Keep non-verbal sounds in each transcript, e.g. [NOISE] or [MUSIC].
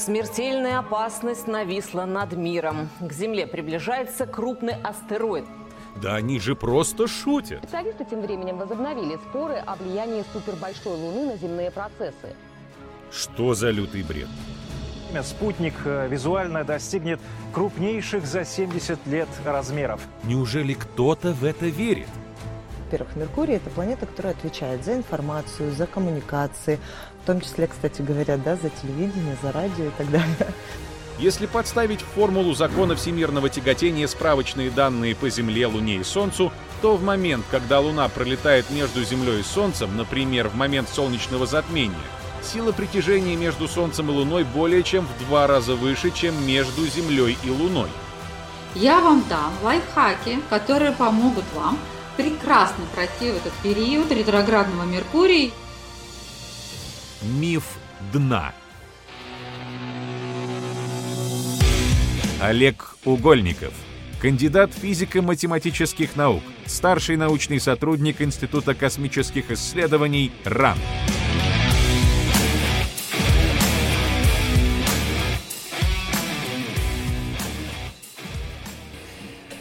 Смертельная опасность нависла над миром. К Земле приближается крупный астероид. Да они же просто шутят. Специалисты тем временем возобновили споры о влиянии супербольшой Луны на земные процессы. Что за лютый бред? Спутник э, визуально достигнет крупнейших за 70 лет размеров. Неужели кто-то в это верит? Во-первых, Меркурий – это планета, которая отвечает за информацию, за коммуникации, в том числе, кстати говоря, да, за телевидение, за радио и так далее. Если подставить в формулу закона всемирного тяготения справочные данные по Земле, Луне и Солнцу, то в момент, когда Луна пролетает между Землей и Солнцем, например, в момент солнечного затмения, сила притяжения между Солнцем и Луной более чем в два раза выше, чем между Землей и Луной. Я вам дам лайфхаки, которые помогут вам прекрасно пройти в этот период ретроградного Меркурия. Миф дна. Олег Угольников, кандидат физико-математических наук, старший научный сотрудник Института космических исследований РАН.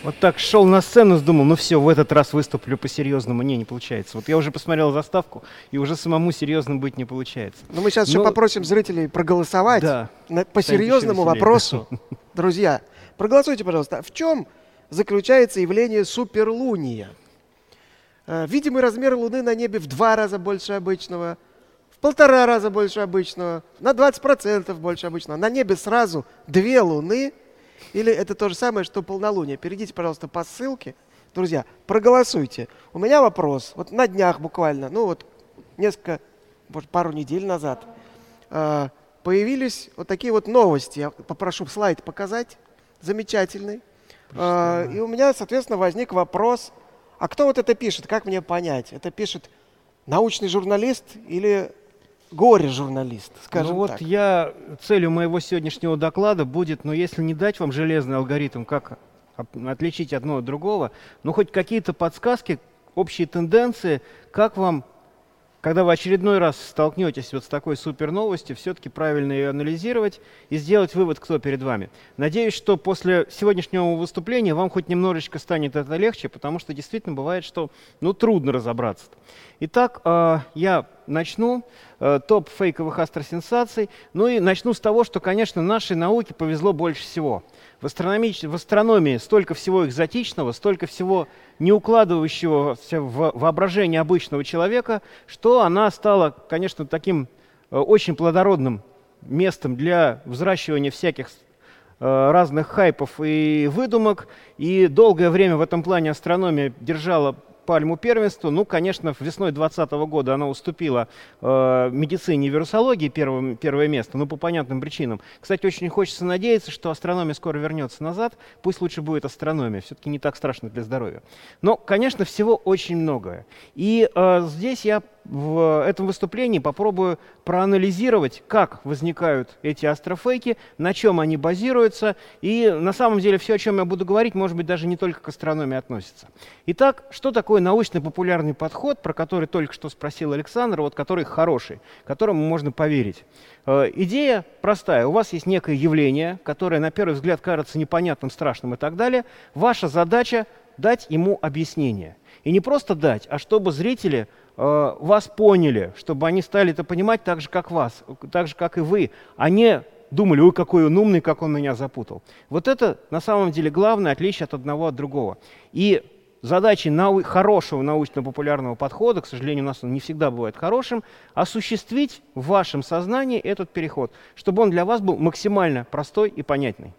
Вот так шел на сцену, думал, ну все, в этот раз выступлю по-серьезному. Не, не получается. Вот я уже посмотрел заставку, и уже самому серьезным быть не получается. Но мы сейчас Но... еще попросим зрителей проголосовать да. на, по серьезному вопросу. [LAUGHS] Друзья, проголосуйте, пожалуйста. В чем заключается явление суперлуния? Э, видимый размер Луны на небе в два раза больше обычного, в полтора раза больше обычного, на 20% больше обычного. На небе сразу две Луны – или это то же самое, что полнолуние? Перейдите, пожалуйста, по ссылке. Друзья, проголосуйте. У меня вопрос. Вот на днях буквально, ну вот несколько, может, пару недель назад, э, появились вот такие вот новости. Я попрошу слайд показать. Замечательный. Э, и у меня, соответственно, возник вопрос, а кто вот это пишет? Как мне понять? Это пишет научный журналист или горе-журналист, скажем ну вот так. я, целью моего сегодняшнего доклада будет, ну если не дать вам железный алгоритм, как отличить одно от другого, ну хоть какие-то подсказки, общие тенденции, как вам когда вы очередной раз столкнетесь вот с такой супер новостью, все-таки правильно ее анализировать и сделать вывод, кто перед вами. Надеюсь, что после сегодняшнего выступления вам хоть немножечко станет это легче, потому что действительно бывает, что ну, трудно разобраться. Итак, э, я начну. Э, топ фейковых астросенсаций. Ну и начну с того, что, конечно, нашей науке повезло больше всего. В, астрономи... в астрономии столько всего экзотичного, столько всего не укладывающегося в воображение обычного человека, что она стала, конечно, таким э, очень плодородным местом для взращивания всяких э, разных хайпов и выдумок. И долгое время в этом плане астрономия держала пальму первенства. Ну, конечно, весной 2020 года она уступила э, медицине и вирусологии первым, первое место, но по понятным причинам. Кстати, очень хочется надеяться, что астрономия скоро вернется назад. Пусть лучше будет астрономия, все-таки не так страшно для здоровья. Но, конечно, всего очень многое. И э, здесь я в этом выступлении попробую проанализировать, как возникают эти астрофейки, на чем они базируются. И на самом деле все, о чем я буду говорить, может быть, даже не только к астрономии относится. Итак, что такое научно-популярный подход, про который только что спросил Александр, вот который хороший, которому можно поверить? Э, идея простая. У вас есть некое явление, которое на первый взгляд кажется непонятным, страшным и так далее. Ваша задача дать ему объяснение. И не просто дать, а чтобы зрители Э, вас поняли, чтобы они стали это понимать так же, как вас, так же, как и вы, не думали, ой, какой он умный, как он меня запутал. Вот это на самом деле главное отличие от одного от другого. И задачей нау хорошего научно-популярного подхода, к сожалению, у нас он не всегда бывает хорошим, осуществить в вашем сознании этот переход, чтобы он для вас был максимально простой и понятный.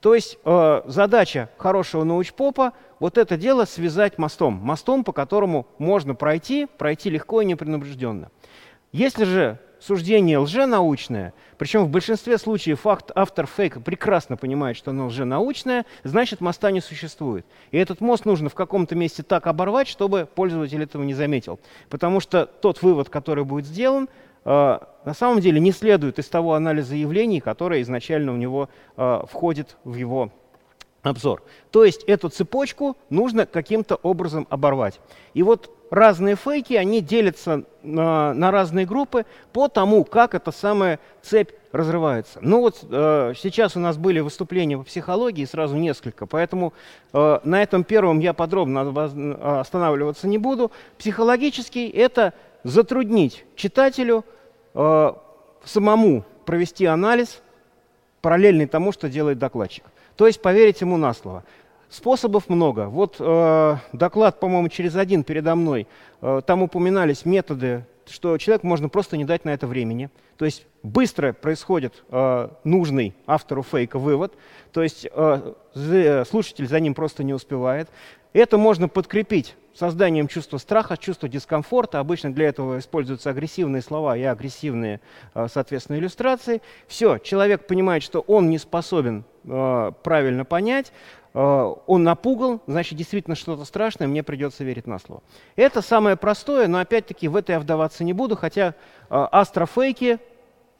То есть э, задача хорошего научпопа вот это дело связать мостом. Мостом, по которому можно пройти, пройти легко и непринужденно. Если же суждение лженаучное, причем в большинстве случаев факт автор фейка прекрасно понимает, что оно лженаучное, значит моста не существует. И этот мост нужно в каком-то месте так оборвать, чтобы пользователь этого не заметил. Потому что тот вывод, который будет сделан, э, на самом деле не следует из того анализа явлений, которое изначально у него э, входит в его обзор. То есть эту цепочку нужно каким-то образом оборвать. И вот разные фейки, они делятся на, на разные группы по тому, как эта самая цепь разрывается. Ну вот э, сейчас у нас были выступления по психологии, сразу несколько, поэтому э, на этом первом я подробно останавливаться не буду. Психологический – это затруднить читателю э, самому провести анализ, параллельный тому, что делает докладчик. То есть поверить ему на слово. Способов много. Вот э, доклад, по-моему, через один передо мной. Э, там упоминались методы, что человеку можно просто не дать на это времени. То есть быстро происходит э, нужный автору фейка вывод. То есть э, слушатель за ним просто не успевает. Это можно подкрепить созданием чувства страха, чувства дискомфорта. Обычно для этого используются агрессивные слова и агрессивные, э, соответственно, иллюстрации. Все, человек понимает, что он не способен э, правильно понять, э, он напугал, значит, действительно что-то страшное, мне придется верить на слово. Это самое простое, но опять-таки в это я вдаваться не буду, хотя астрофейки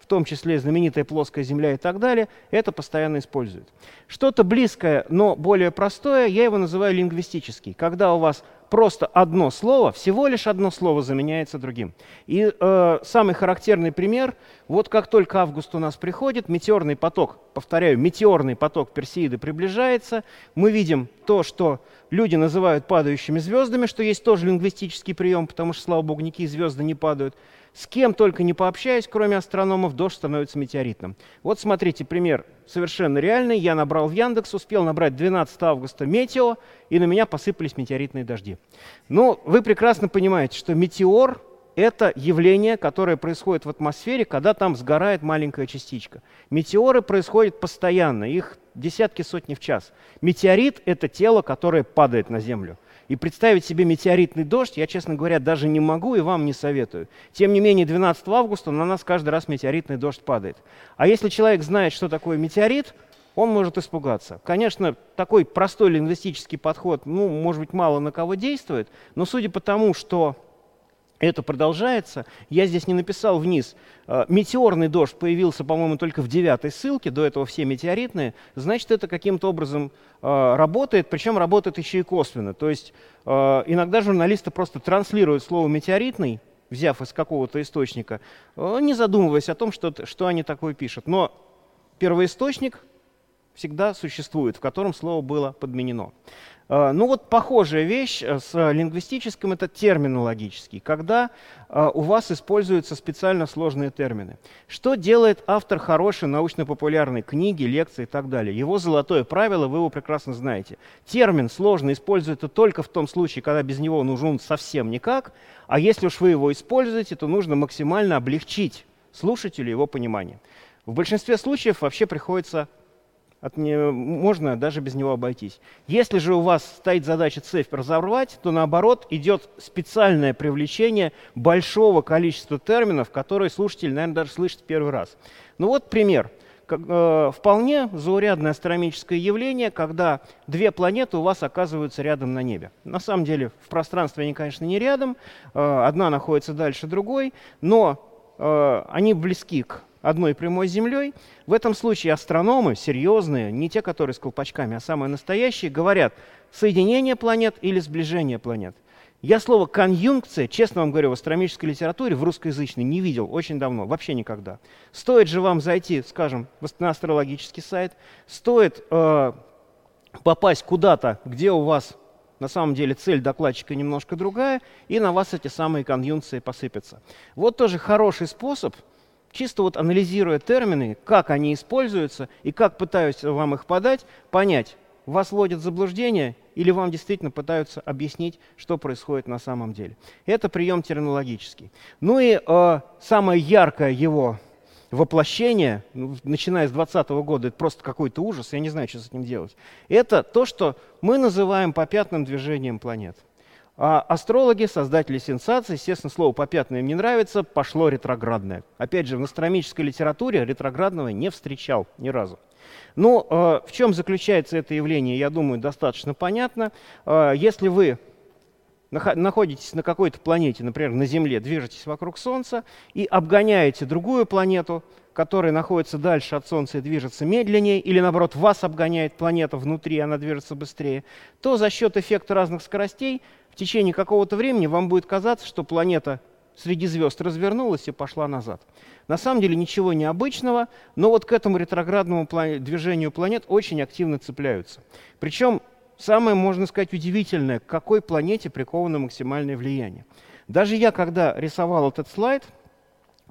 в том числе знаменитая плоская Земля и так далее, это постоянно используют. Что-то близкое, но более простое, я его называю лингвистический, когда у вас просто одно слово, всего лишь одно слово заменяется другим. И э, самый характерный пример, вот как только август у нас приходит, метеорный поток, повторяю, метеорный поток Персеиды приближается, мы видим то, что люди называют падающими звездами, что есть тоже лингвистический прием, потому что, слава богу, никакие звезды не падают. С кем только не пообщаюсь, кроме астрономов, дождь становится метеоритным. Вот смотрите, пример совершенно реальный. Я набрал в Яндекс, успел набрать 12 августа метео, и на меня посыпались метеоритные дожди. Ну, вы прекрасно понимаете, что метеор – это явление, которое происходит в атмосфере, когда там сгорает маленькая частичка. Метеоры происходят постоянно, их десятки, сотни в час. Метеорит – это тело, которое падает на Землю. И представить себе метеоритный дождь я, честно говоря, даже не могу и вам не советую. Тем не менее, 12 августа на нас каждый раз метеоритный дождь падает. А если человек знает, что такое метеорит, он может испугаться. Конечно, такой простой лингвистический подход, ну, может быть, мало на кого действует, но судя по тому, что это продолжается. Я здесь не написал вниз. Э, метеорный дождь появился, по-моему, только в девятой ссылке, до этого все метеоритные. Значит, это каким-то образом э, работает, причем работает еще и косвенно. То есть э, иногда журналисты просто транслируют слово «метеоритный», взяв из какого-то источника, не задумываясь о том, что, что они такое пишут. Но первоисточник всегда существует, в котором слово было подменено. А, ну вот похожая вещь э, с лингвистическим – это терминологический, когда а, у вас используются специально сложные термины. Что делает автор хорошей научно-популярной книги, лекции и так далее? Его золотое правило, вы его прекрасно знаете. Термин сложно используется только в том случае, когда без него нужен совсем никак, а если уж вы его используете, то нужно максимально облегчить слушателю его понимание. В большинстве случаев вообще приходится от не, можно даже без него обойтись. Если же у вас стоит задача цепь разорвать, то наоборот идет специальное привлечение большого количества терминов, которые слушатель, наверное, даже слышит первый раз. Ну вот пример. Как, э, вполне заурядное астрономическое явление, когда две планеты у вас оказываются рядом на небе. На самом деле в пространстве они, конечно, не рядом, э, одна находится дальше другой, но э, они близки к одной прямой Землей. В этом случае астрономы, серьезные, не те, которые с колпачками, а самые настоящие, говорят соединение планет или сближение планет. Я слово «конъюнкция», честно вам говорю, в астрономической литературе, в русскоязычной, не видел очень давно, вообще никогда. Стоит же вам зайти, скажем, на астрологический сайт, стоит э, попасть куда-то, где у вас на самом деле цель докладчика немножко другая, и на вас эти самые конъюнкции посыпятся. Вот тоже хороший способ – чисто вот анализируя термины, как они используются и как пытаюсь вам их подать, понять, вас вводят в заблуждение или вам действительно пытаются объяснить, что происходит на самом деле. Это прием терминологический. Ну и э, самое яркое его воплощение, ну, начиная с 2020 года, это просто какой-то ужас, я не знаю, что с этим делать, это то, что мы называем попятным движением планет. А астрологи, создатели сенсаций, естественно, слово «попятное» им не нравится, пошло ретроградное. Опять же, в астрономической литературе ретроградного не встречал ни разу. Но ну, э, в чем заключается это явление, я думаю, достаточно понятно. Э, если вы находитесь на какой-то планете, например, на Земле, движетесь вокруг Солнца и обгоняете другую планету, которая находится дальше от Солнца и движется медленнее, или наоборот вас обгоняет планета внутри, она движется быстрее, то за счет эффекта разных скоростей в течение какого-то времени вам будет казаться, что планета среди звезд развернулась и пошла назад. На самом деле ничего необычного, но вот к этому ретроградному движению планет очень активно цепляются. Причем самое, можно сказать, удивительное, к какой планете приковано максимальное влияние. Даже я, когда рисовал этот слайд,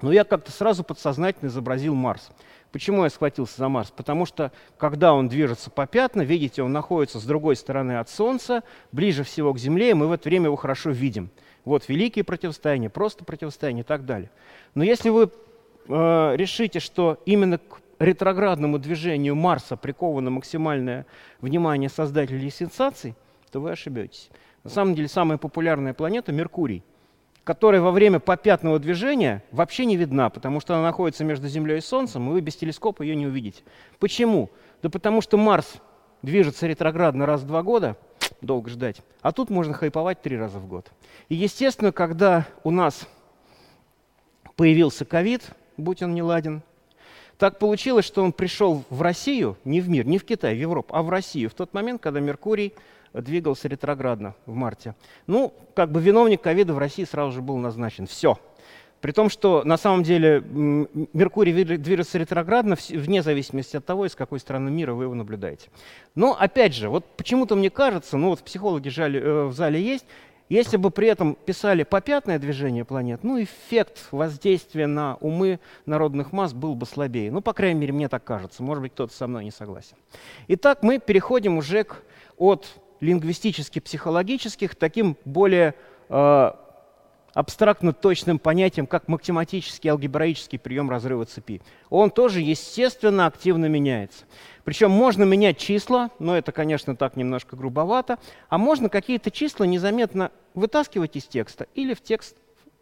ну, я как-то сразу подсознательно изобразил Марс. Почему я схватился за Марс? Потому что, когда он движется по пятна, видите, он находится с другой стороны от Солнца, ближе всего к Земле, и мы в это время его хорошо видим. Вот великие противостояния, просто противостояние и так далее. Но если вы э, решите, что именно к ретроградному движению Марса приковано максимальное внимание создателей сенсаций, то вы ошибетесь. На самом деле самая популярная планета — Меркурий — которая во время попятного движения вообще не видна, потому что она находится между Землей и Солнцем, и вы без телескопа ее не увидите. Почему? Да потому что Марс движется ретроградно раз в два года, долго ждать, а тут можно хайповать три раза в год. И, естественно, когда у нас появился ковид, будь он не ладен, так получилось, что он пришел в Россию, не в мир, не в Китай, в Европу, а в Россию в тот момент, когда Меркурий двигался ретроградно в марте. Ну, как бы виновник ковида в России сразу же был назначен. Все. При том, что на самом деле Меркурий движется ретроградно вне зависимости от того, из какой страны мира вы его наблюдаете. Но опять же, вот почему-то мне кажется, ну вот психологи э, в зале есть, если бы при этом писали попятное движение планет, ну эффект воздействия на умы народных масс был бы слабее. Ну, по крайней мере, мне так кажется. Может быть, кто-то со мной не согласен. Итак, мы переходим уже к, от лингвистически-психологических таким более э, абстрактно точным понятием, как математический алгебраический прием разрыва цепи. Он тоже, естественно, активно меняется. Причем можно менять числа, но это, конечно, так немножко грубовато, а можно какие-то числа незаметно вытаскивать из текста или в текст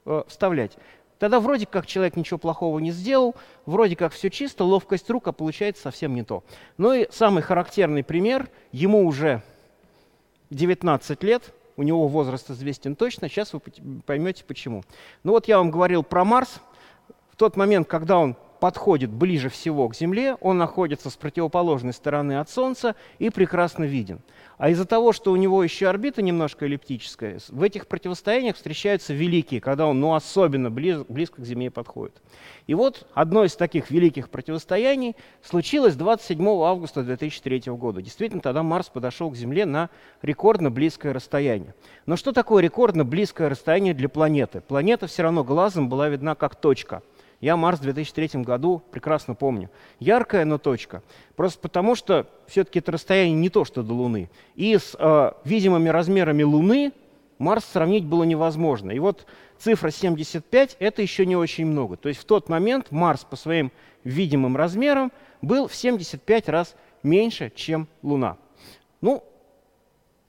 э, вставлять. Тогда вроде как человек ничего плохого не сделал, вроде как все чисто, ловкость рук, а получается совсем не то. Ну и самый характерный пример, ему уже 19 лет, у него возраст известен точно, сейчас вы поймете почему. Ну вот я вам говорил про Марс. В тот момент, когда он подходит ближе всего к Земле, он находится с противоположной стороны от Солнца и прекрасно виден. А из-за того, что у него еще орбита немножко эллиптическая, в этих противостояниях встречаются великие, когда он ну, особенно близ, близко к Земле подходит. И вот одно из таких великих противостояний случилось 27 августа 2003 года. Действительно, тогда Марс подошел к Земле на рекордно близкое расстояние. Но что такое рекордно близкое расстояние для планеты? Планета все равно глазом была видна как точка – я Марс в 2003 году прекрасно помню. Яркая, но точка. Просто потому, что все-таки это расстояние не то, что до Луны. И с э, видимыми размерами Луны Марс сравнить было невозможно. И вот цифра 75 – это еще не очень много. То есть в тот момент Марс по своим видимым размерам был в 75 раз меньше, чем Луна. Ну,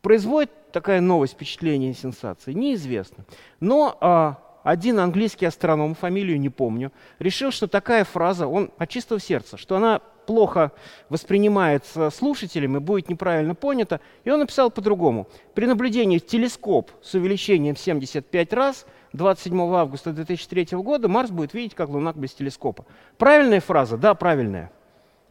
производит такая новость впечатление и сенсации? Неизвестно. Но а, один английский астроном, фамилию не помню, решил, что такая фраза, он от чистого сердца, что она плохо воспринимается слушателем и будет неправильно понята, и он написал по-другому. При наблюдении телескоп с увеличением 75 раз 27 августа 2003 года Марс будет видеть, как Луна без телескопа. Правильная фраза? Да, правильная.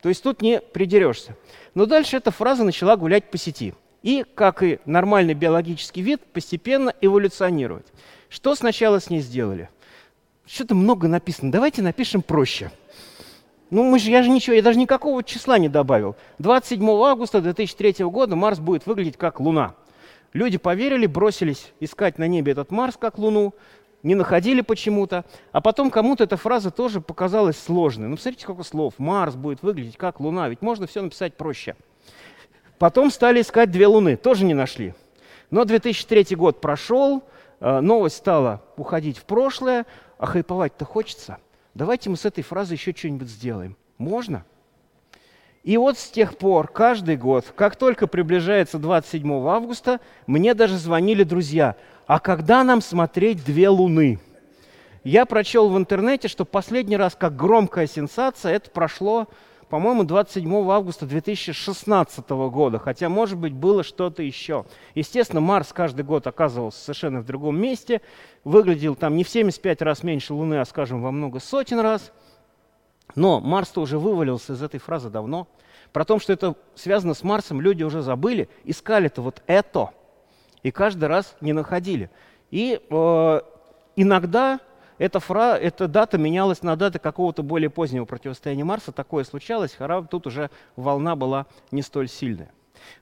То есть тут не придерешься. Но дальше эта фраза начала гулять по сети. И, как и нормальный биологический вид, постепенно эволюционировать. Что сначала с ней сделали? Что-то много написано. Давайте напишем проще. Ну, мы же, я же ничего, я даже никакого числа не добавил. 27 августа 2003 года Марс будет выглядеть как Луна. Люди поверили, бросились искать на небе этот Марс как Луну, не находили почему-то, а потом кому-то эта фраза тоже показалась сложной. Ну, посмотрите, сколько слов. Марс будет выглядеть как Луна, ведь можно все написать проще. Потом стали искать две Луны, тоже не нашли. Но 2003 год прошел, новость стала уходить в прошлое, а хайповать-то хочется. Давайте мы с этой фразой еще что-нибудь сделаем. Можно? И вот с тех пор, каждый год, как только приближается 27 августа, мне даже звонили друзья. А когда нам смотреть две луны? Я прочел в интернете, что последний раз, как громкая сенсация, это прошло по-моему, 27 августа 2016 года, хотя, может быть, было что-то еще. Естественно, Марс каждый год оказывался совершенно в другом месте, выглядел там не в 75 раз меньше Луны, а, скажем, во много сотен раз. Но Марс-то уже вывалился из этой фразы давно. Про то, что это связано с Марсом, люди уже забыли, искали-то вот это, и каждый раз не находили. И э, иногда эта, фра... эта дата менялась на даты какого-то более позднего противостояния Марса. Такое случалось, хотя тут уже волна была не столь сильная.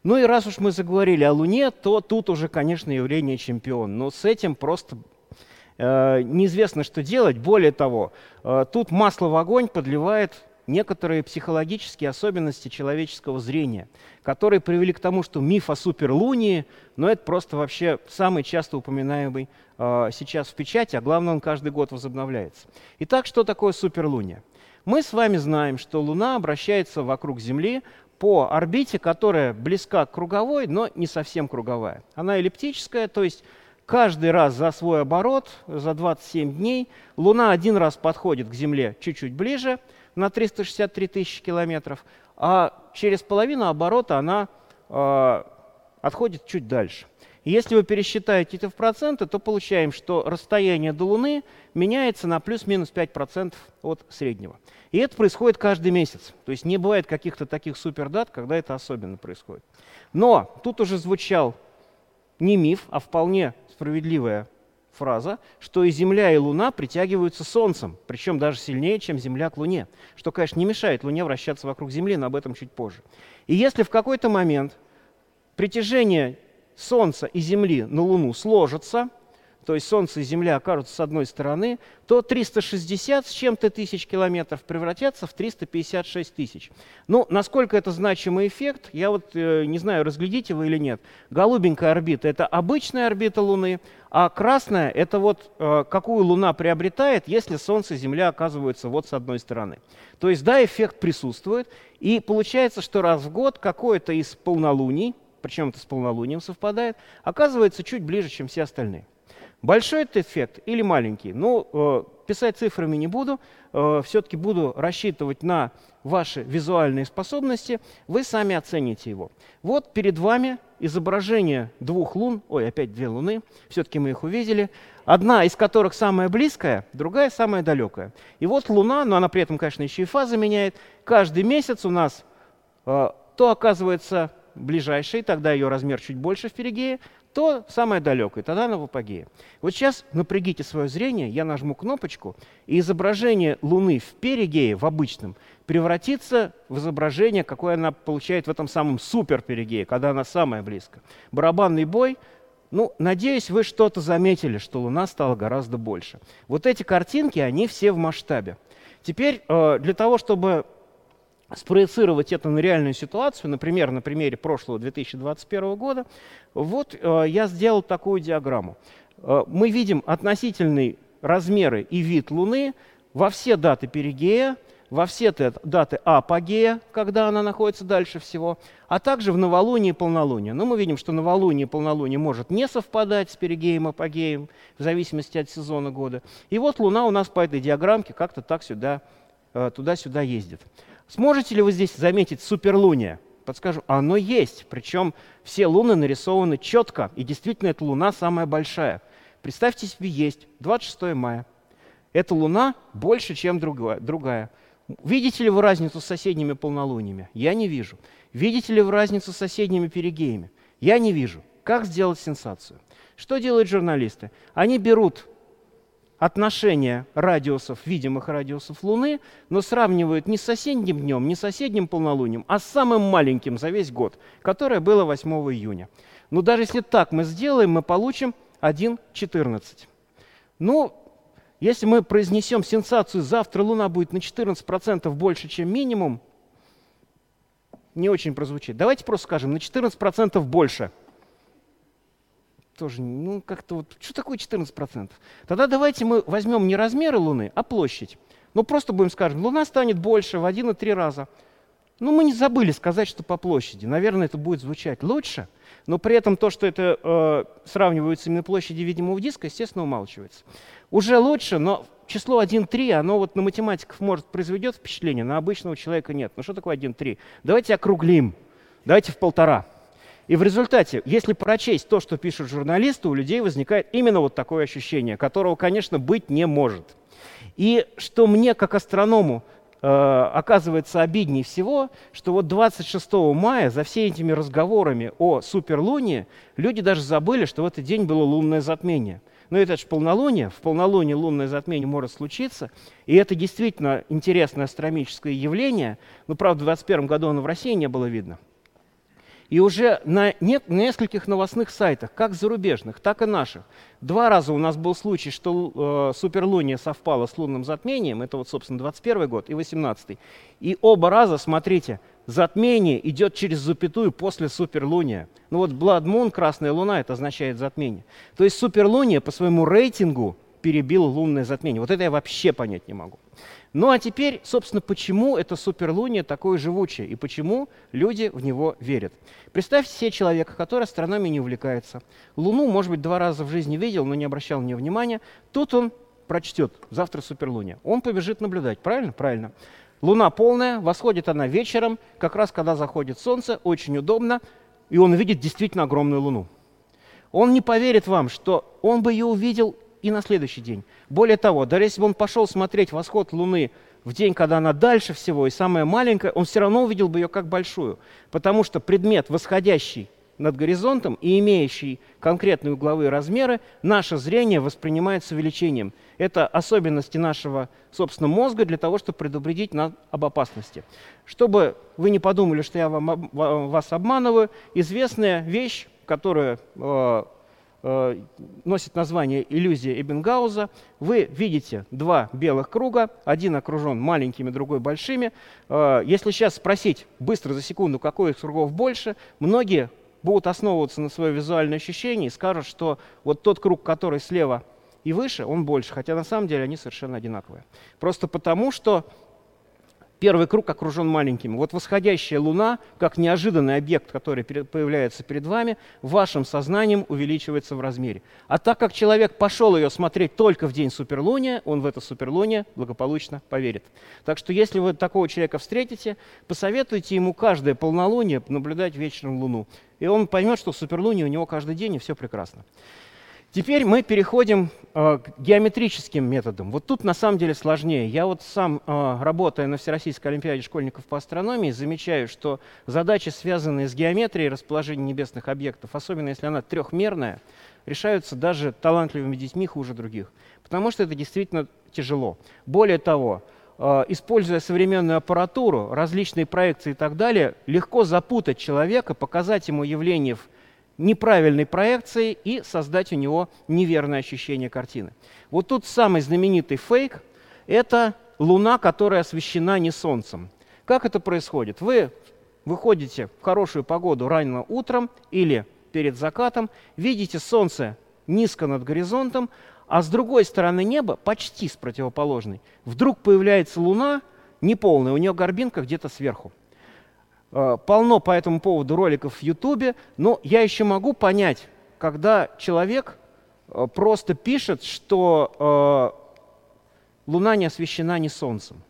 Ну и раз уж мы заговорили о Луне, то тут уже, конечно, явление чемпион. Но с этим просто э, неизвестно, что делать. Более того, э, тут масло в огонь подливает некоторые психологические особенности человеческого зрения, которые привели к тому, что миф о суперлунии, но это просто вообще самый часто упоминаемый э, сейчас в печати, а главное, он каждый год возобновляется. Итак, что такое суперлуния? Мы с вами знаем, что Луна обращается вокруг Земли по орбите, которая близка к круговой, но не совсем круговая. Она эллиптическая, то есть каждый раз за свой оборот, за 27 дней, Луна один раз подходит к Земле чуть-чуть ближе, на 363 тысячи километров, а через половину оборота она э, отходит чуть дальше. Если вы пересчитаете это в проценты, то получаем, что расстояние до Луны меняется на плюс-минус 5% от среднего. И это происходит каждый месяц. То есть не бывает каких-то таких супердат, когда это особенно происходит. Но тут уже звучал не миф, а вполне справедливая фраза, что и Земля, и Луна притягиваются Солнцем, причем даже сильнее, чем Земля к Луне, что, конечно, не мешает Луне вращаться вокруг Земли, но об этом чуть позже. И если в какой-то момент притяжение Солнца и Земли на Луну сложатся – то есть Солнце и Земля окажутся с одной стороны, то 360 с чем-то тысяч километров превратятся в 356 тысяч. Ну, насколько это значимый эффект, я вот э, не знаю, разглядите вы или нет. Голубенькая орбита – это обычная орбита Луны, а красная – это вот э, какую Луна приобретает, если Солнце и Земля оказываются вот с одной стороны. То есть, да, эффект присутствует, и получается, что раз в год какое-то из полнолуний, причем это с полнолунием совпадает, оказывается чуть ближе, чем все остальные. Большой этот эффект или маленький? Ну, э, писать цифрами не буду, э, все-таки буду рассчитывать на ваши визуальные способности, вы сами оцените его. Вот перед вами изображение двух лун, ой, опять две луны, все-таки мы их увидели, одна из которых самая близкая, другая самая далекая. И вот луна, но она при этом, конечно, еще и фазы меняет, каждый месяц у нас э, то оказывается ближайшей, тогда ее размер чуть больше в перигее, то самое далекое, тогда она в апогее. Вот сейчас напрягите свое зрение, я нажму кнопочку, и изображение Луны в перигее, в обычном, превратится в изображение, какое она получает в этом самом суперперигее, когда она самая близко. Барабанный бой, ну, надеюсь, вы что-то заметили, что Луна стала гораздо больше. Вот эти картинки, они все в масштабе. Теперь э, для того, чтобы спроецировать это на реальную ситуацию, например, на примере прошлого 2021 года, вот э, я сделал такую диаграмму. Э, мы видим относительные размеры и вид Луны во все даты перигея, во все даты апогея, когда она находится дальше всего, а также в новолуние и полнолуние. Но мы видим, что новолуние и полнолуние может не совпадать с перигеем и апогеем, в зависимости от сезона года. И вот Луна у нас по этой диаграммке как-то так сюда, э, туда-сюда ездит. Сможете ли вы здесь заметить суперлуние? Подскажу, оно есть, причем все луны нарисованы четко, и действительно эта луна самая большая. Представьте себе, есть 26 мая. Эта луна больше, чем другая. Видите ли вы разницу с соседними полнолуниями? Я не вижу. Видите ли вы разницу с соседними перигеями? Я не вижу. Как сделать сенсацию? Что делают журналисты? Они берут отношение радиусов, видимых радиусов Луны, но сравнивают не с соседним днем, не с соседним полнолунием, а с самым маленьким за весь год, которое было 8 июня. Но даже если так мы сделаем, мы получим 1,14. Ну, если мы произнесем сенсацию «завтра Луна будет на 14% больше, чем минимум», не очень прозвучит. Давайте просто скажем «на 14% больше» тоже, ну, как-то вот, что такое 14%? Тогда давайте мы возьмем не размеры Луны, а площадь. Ну, просто будем скажем, Луна станет больше в 1,3 раза. Ну, мы не забыли сказать, что по площади. Наверное, это будет звучать лучше, но при этом то, что это э, сравнивается именно площади видимого диска, естественно, умалчивается. Уже лучше, но число 1,3, оно вот на математиков может произведет впечатление, на обычного человека нет. Ну, что такое 1,3? Давайте округлим. Давайте в полтора. И в результате, если прочесть то, что пишут журналисты, у людей возникает именно вот такое ощущение, которого, конечно, быть не может. И что мне, как астроному, э, оказывается обиднее всего, что вот 26 мая за всеми этими разговорами о суперлунии люди даже забыли, что в этот день было лунное затмение. но это же полнолуние, в полнолуние лунное затмение может случиться, и это действительно интересное астрономическое явление, но, правда, в 2021 году оно в России не было видно. И уже на нескольких новостных сайтах, как зарубежных, так и наших, два раза у нас был случай, что э, суперлуния совпала с лунным затмением, это вот, собственно, 21 год и 18 И оба раза, смотрите, затмение идет через запятую после суперлуния. Ну вот Blood Moon, красная луна, это означает затмение. То есть суперлуния по своему рейтингу перебила лунное затмение. Вот это я вообще понять не могу. Ну а теперь, собственно, почему это суперлуние такое живучее и почему люди в него верят. Представьте себе человека, который астрономией не увлекается. Луну, может быть, два раза в жизни видел, но не обращал на нее внимания. Тут он прочтет завтра суперлуние. Он побежит наблюдать, правильно? Правильно. Луна полная, восходит она вечером, как раз когда заходит солнце, очень удобно, и он увидит действительно огромную луну. Он не поверит вам, что он бы ее увидел и на следующий день. Более того, даже если бы он пошел смотреть восход Луны в день, когда она дальше всего и самая маленькая, он все равно увидел бы ее как большую, потому что предмет, восходящий над горизонтом и имеющий конкретные угловые размеры, наше зрение воспринимает с увеличением. Это особенности нашего, собственно, мозга для того, чтобы предупредить нас об опасности. Чтобы вы не подумали, что я вам, вас обманываю, известная вещь, которую э, носит название иллюзия Эббингауза. Вы видите два белых круга, один окружен маленькими, другой большими. Э, если сейчас спросить быстро за секунду, какой из кругов больше, многие будут основываться на свое визуальное ощущение и скажут, что вот тот круг, который слева и выше, он больше, хотя на самом деле они совершенно одинаковые. Просто потому, что Первый круг окружен маленькими. Вот восходящая Луна, как неожиданный объект, который появляется перед вами, вашим сознанием увеличивается в размере. А так как человек пошел ее смотреть только в день суперлуния, он в это суперлуние благополучно поверит. Так что если вы такого человека встретите, посоветуйте ему каждое полнолуние наблюдать вечером Луну. И он поймет, что суперлуние у него каждый день, и все прекрасно. Теперь мы переходим э, к геометрическим методам. Вот тут на самом деле сложнее. Я вот сам, э, работая на Всероссийской Олимпиаде школьников по астрономии, замечаю, что задачи, связанные с геометрией расположения небесных объектов, особенно если она трехмерная, решаются даже талантливыми детьми хуже других. Потому что это действительно тяжело. Более того, э, используя современную аппаратуру, различные проекции и так далее, легко запутать человека, показать ему явление в неправильной проекцией и создать у него неверное ощущение картины. Вот тут самый знаменитый фейк – это Луна, которая освещена не Солнцем. Как это происходит? Вы выходите в хорошую погоду рано утром или перед закатом, видите Солнце низко над горизонтом, а с другой стороны неба, почти с противоположной, вдруг появляется Луна неполная, у нее горбинка где-то сверху. Э, полно по этому поводу роликов в Ютубе, но я еще могу понять, когда человек э, просто пишет, что э, Луна не освещена ни Солнцем.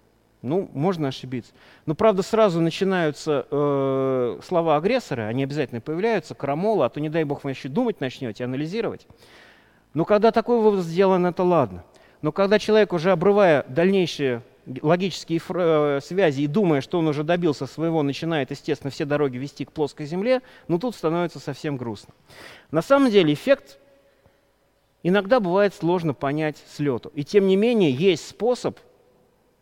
Ну, можно ошибиться. Но, правда, сразу начинаются э, слова агрессора, они обязательно появляются, крамола, а то, не дай бог, вы еще думать начнете, анализировать. Но когда такой вывод сделан, это ладно. Но когда человек, уже обрывая дальнейшие логические э, связи и думая, что он уже добился своего, начинает, естественно, все дороги вести к плоской земле, но тут становится совсем грустно. На самом деле эффект иногда бывает сложно понять с лету. И тем не менее есть способ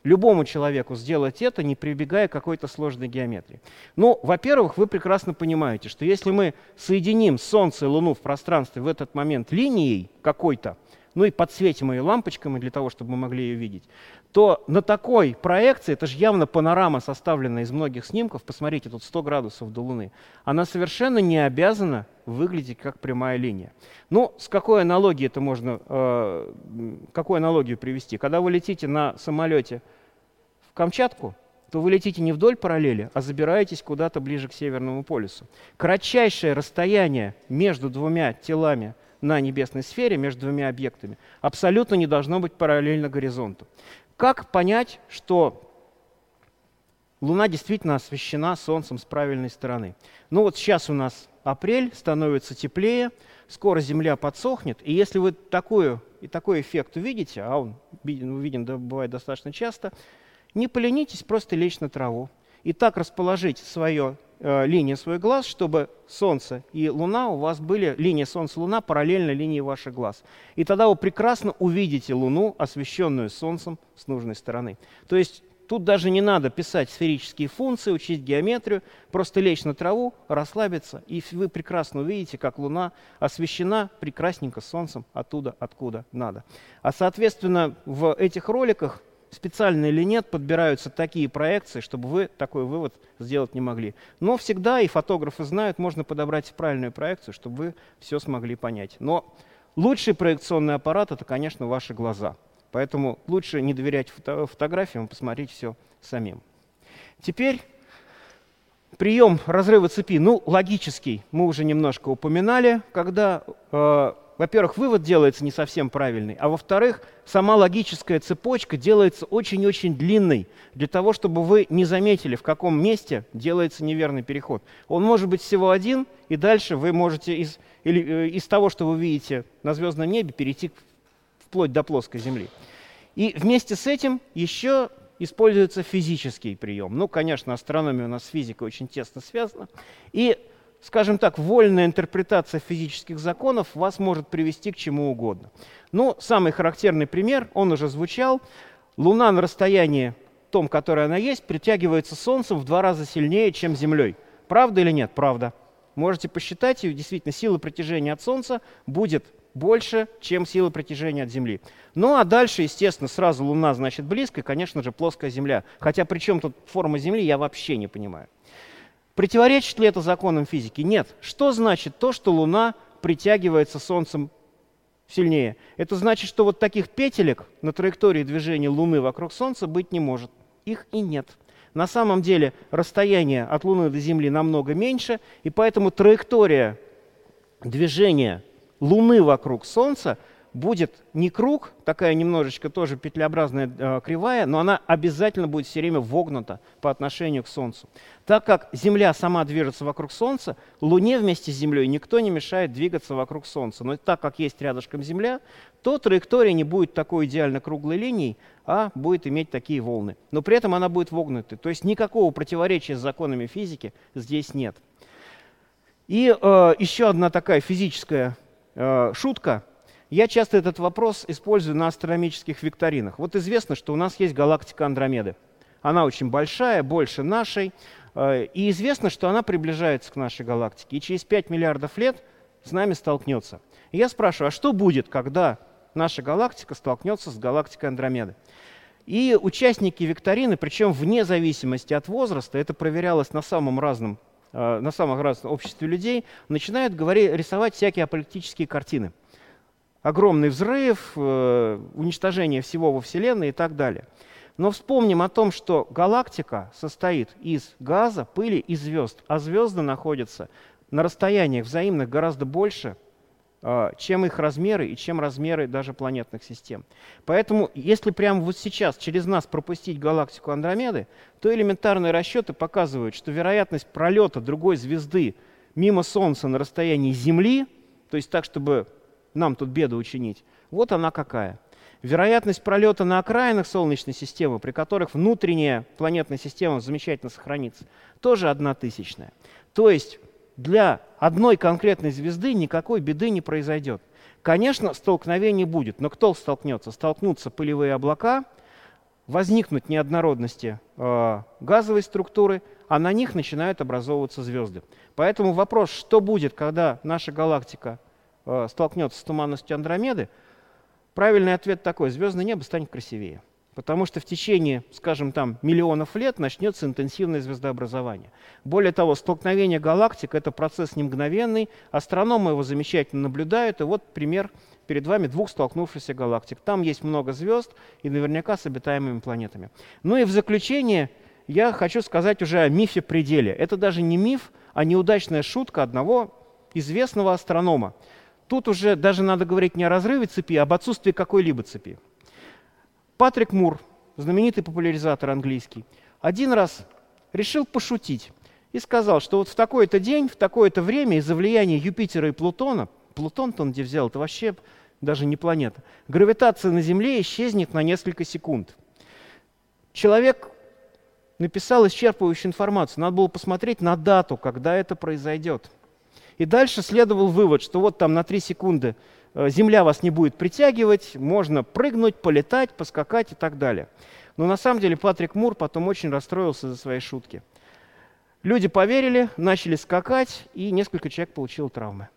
любому человеку сделать это, не прибегая к какой-то сложной геометрии. Ну, во-первых, вы прекрасно понимаете, что если мы соединим Солнце и Луну в пространстве в этот момент линией какой-то, ну и подсветим ее лампочками для того, чтобы мы могли ее видеть, то на такой проекции, это же явно панорама, составленная из многих снимков, посмотрите, тут 100 градусов до Луны, она совершенно не обязана выглядеть как прямая линия. Ну, с какой аналогией это можно, э, какую аналогию привести? Когда вы летите на самолете в Камчатку, то вы летите не вдоль параллели, а забираетесь куда-то ближе к Северному полюсу. Кратчайшее расстояние между двумя телами на небесной сфере, между двумя объектами, абсолютно не должно быть параллельно горизонту. Как понять, что Луна действительно освещена Солнцем с правильной стороны? Ну вот сейчас у нас апрель, становится теплее, скоро Земля подсохнет, и если вы такую, и такой эффект увидите, а он виден, да, бывает достаточно часто, не поленитесь просто лечь на траву и так расположить свое э, линии свой глаз, чтобы Солнце и Луна у вас были, линия Солнца-Луна параллельно линии ваших глаз. И тогда вы прекрасно увидите Луну, освещенную Солнцем с нужной стороны. То есть тут даже не надо писать сферические функции, учить геометрию, просто лечь на траву, расслабиться, и вы прекрасно увидите, как Луна освещена прекрасненько Солнцем оттуда, откуда надо. А соответственно в этих роликах специально или нет, подбираются такие проекции, чтобы вы такой вывод сделать не могли. Но всегда, и фотографы знают, можно подобрать правильную проекцию, чтобы вы все смогли понять. Но лучший проекционный аппарат – это, конечно, ваши глаза. Поэтому лучше не доверять фото фотографиям, посмотреть все самим. Теперь прием разрыва цепи, ну, логический, мы уже немножко упоминали, когда э, во-первых, вывод делается не совсем правильный, а во-вторых, сама логическая цепочка делается очень-очень длинной, для того, чтобы вы не заметили, в каком месте делается неверный переход. Он может быть всего один, и дальше вы можете из, или, э, из того, что вы видите на звездном небе, перейти вплоть до плоской Земли. И вместе с этим еще используется физический прием. Ну, конечно, астрономия у нас с физикой очень тесно связана. И скажем так, вольная интерпретация физических законов вас может привести к чему угодно. Ну, самый характерный пример, он уже звучал. Луна на расстоянии том, которое она есть, притягивается Солнцем в два раза сильнее, чем Землей. Правда или нет? Правда. Можете посчитать, и действительно сила притяжения от Солнца будет больше, чем сила притяжения от Земли. Ну а дальше, естественно, сразу Луна значит близко, и, конечно же, плоская Земля. Хотя при чем тут форма Земли, я вообще не понимаю. Противоречит ли это законам физики? Нет. Что значит то, что Луна притягивается Солнцем сильнее? Это значит, что вот таких петелек на траектории движения Луны вокруг Солнца быть не может. Их и нет. На самом деле расстояние от Луны до Земли намного меньше, и поэтому траектория движения Луны вокруг Солнца – будет не круг, такая немножечко тоже петлеобразная э, кривая, но она обязательно будет все время вогнута по отношению к Солнцу. Так как Земля сама движется вокруг Солнца, Луне вместе с Землей никто не мешает двигаться вокруг Солнца. Но так как есть рядышком Земля, то траектория не будет такой идеально круглой линией, а будет иметь такие волны. Но при этом она будет вогнутой. То есть никакого противоречия с законами физики здесь нет. И э, еще одна такая физическая э, шутка – я часто этот вопрос использую на астрономических викторинах. Вот известно, что у нас есть галактика Андромеды. Она очень большая, больше нашей. Э, и известно, что она приближается к нашей галактике. И через 5 миллиардов лет с нами столкнется. И я спрашиваю, а что будет, когда наша галактика столкнется с галактикой Андромеды? И участники викторины, причем вне зависимости от возраста, это проверялось на самом разном э, на самых разных обществе людей, начинают говорить, рисовать всякие аполитические картины огромный взрыв, э, уничтожение всего во Вселенной и так далее. Но вспомним о том, что галактика состоит из газа, пыли и звезд, а звезды находятся на расстояниях взаимных гораздо больше, э, чем их размеры и чем размеры даже планетных систем. Поэтому, если прямо вот сейчас через нас пропустить галактику Андромеды, то элементарные расчеты показывают, что вероятность пролета другой звезды мимо Солнца на расстоянии Земли, то есть так, чтобы нам тут беду учинить. Вот она какая. Вероятность пролета на окраинах Солнечной системы, при которых внутренняя планетная система замечательно сохранится, тоже одна тысячная. То есть для одной конкретной звезды никакой беды не произойдет. Конечно, столкновение будет, но кто столкнется? Столкнутся пылевые облака, возникнут неоднородности э, газовой структуры, а на них начинают образовываться звезды. Поэтому вопрос, что будет, когда наша галактика столкнется с туманностью Андромеды, правильный ответ такой, звездное небо станет красивее. Потому что в течение, скажем там, миллионов лет начнется интенсивное звездообразование. Более того, столкновение галактик – это процесс не мгновенный, астрономы его замечательно наблюдают, и вот пример перед вами двух столкнувшихся галактик. Там есть много звезд и наверняка с обитаемыми планетами. Ну и в заключение я хочу сказать уже о мифе пределе. Это даже не миф, а неудачная шутка одного известного астронома – Тут уже даже надо говорить не о разрыве цепи, а об отсутствии какой-либо цепи. Патрик Мур, знаменитый популяризатор английский, один раз решил пошутить и сказал, что вот в такой-то день, в такое-то время из-за влияния Юпитера и Плутона, Плутон-то он где взял, это вообще даже не планета, гравитация на Земле исчезнет на несколько секунд. Человек написал исчерпывающую информацию. Надо было посмотреть на дату, когда это произойдет. И дальше следовал вывод, что вот там на 3 секунды э, Земля вас не будет притягивать, можно прыгнуть, полетать, поскакать и так далее. Но на самом деле Патрик Мур потом очень расстроился за свои шутки. Люди поверили, начали скакать, и несколько человек получило травмы.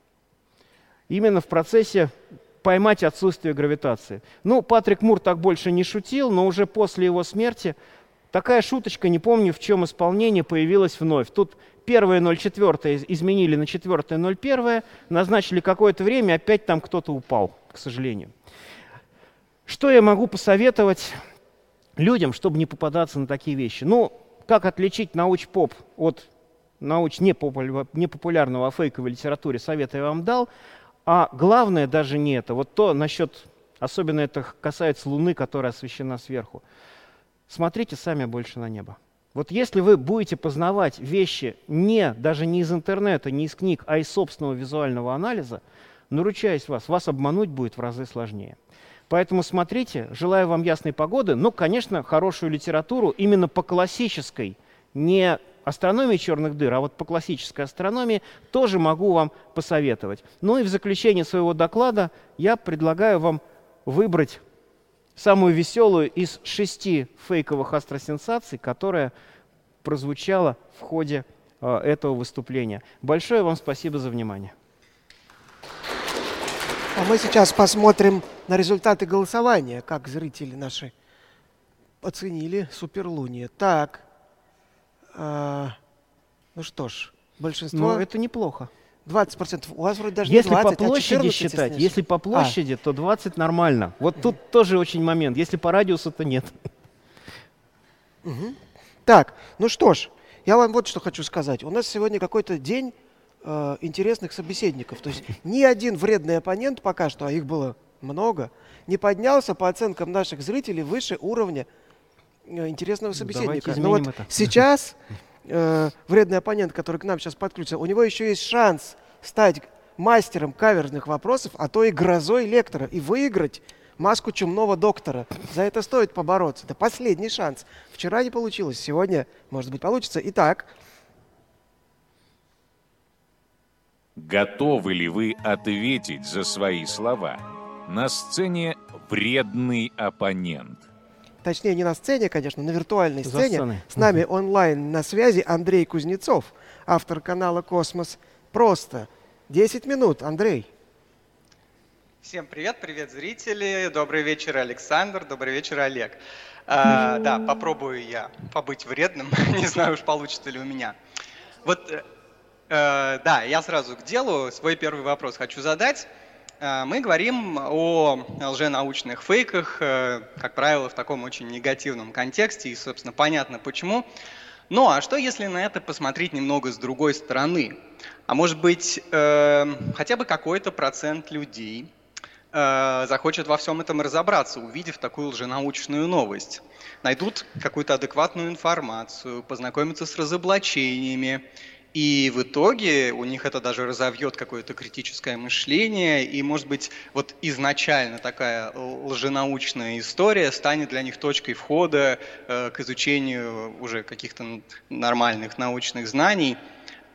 Именно в процессе поймать отсутствие гравитации. Ну, Патрик Мур так больше не шутил, но уже после его смерти такая шуточка, не помню в чем исполнение, появилась вновь. Тут первое 0,4 изменили на четвертое 0,1, назначили какое-то время, опять там кто-то упал, к сожалению. Что я могу посоветовать людям, чтобы не попадаться на такие вещи? Ну, как отличить науч-поп от науч непопулярного о фейковой литературе, совета я вам дал. А главное даже не это. Вот то насчет, особенно это касается Луны, которая освещена сверху. Смотрите сами больше на небо. Вот если вы будете познавать вещи не, даже не из интернета, не из книг, а из собственного визуального анализа, наручаюсь вас, вас обмануть будет в разы сложнее. Поэтому смотрите, желаю вам ясной погоды, но, конечно, хорошую литературу именно по классической, не астрономии черных дыр, а вот по классической астрономии тоже могу вам посоветовать. Ну и в заключение своего доклада я предлагаю вам выбрать самую веселую из шести фейковых астросенсаций, которая прозвучала в ходе э, этого выступления. Большое вам спасибо за внимание. А мы сейчас посмотрим на результаты голосования, как зрители наши оценили суперлуние. Так, а, ну что ж, большинство... Ну, это неплохо. 20%. У вас вроде даже если не 20, по площади а 14, считать, если, по площади, а. то 20 нормально. Вот тут тоже очень момент. Если по радиусу, то нет. Угу. Так, ну что ж, я вам вот что хочу сказать. У нас сегодня какой-то день э, интересных собеседников. То есть ни один вредный оппонент пока что, а их было много, не поднялся по оценкам наших зрителей выше уровня э, интересного собеседника. Но вот это. сейчас [LAUGHS] э, вредный оппонент, который к нам сейчас подключится, у него еще есть шанс стать мастером каверзных вопросов, а то и грозой лектора, и выиграть маску чумного доктора. За это стоит побороться. Это последний шанс. Вчера не получилось, сегодня, может быть, получится. Итак, Готовы ли вы ответить за свои слова? На сцене вредный оппонент. Точнее, не на сцене, конечно, на виртуальной сцене. С нами онлайн на связи Андрей Кузнецов, автор канала «Космос просто». 10 минут, Андрей. Всем привет, привет, зрители. Добрый вечер, Александр. Добрый вечер, Олег. А, да, попробую я побыть вредным. [LAUGHS] Не знаю уж, получится ли у меня. Вот э, Э, да, я сразу к делу. Свой первый вопрос хочу задать. Э, мы говорим о лженаучных фейках, э, как правило, в таком очень негативном контексте, и, собственно, понятно почему. Ну а что, если на это посмотреть немного с другой стороны? А может быть, хотя бы какой-то процент людей захочет во всем этом разобраться, увидев такую лженаучную новость. Найдут какую-то адекватную информацию, познакомятся с разоблачениями, и в итоге у них это даже разовьет какое-то критическое мышление, и, может быть, вот изначально такая лженаучная история станет для них точкой входа э, к изучению уже каких-то нормальных научных знаний.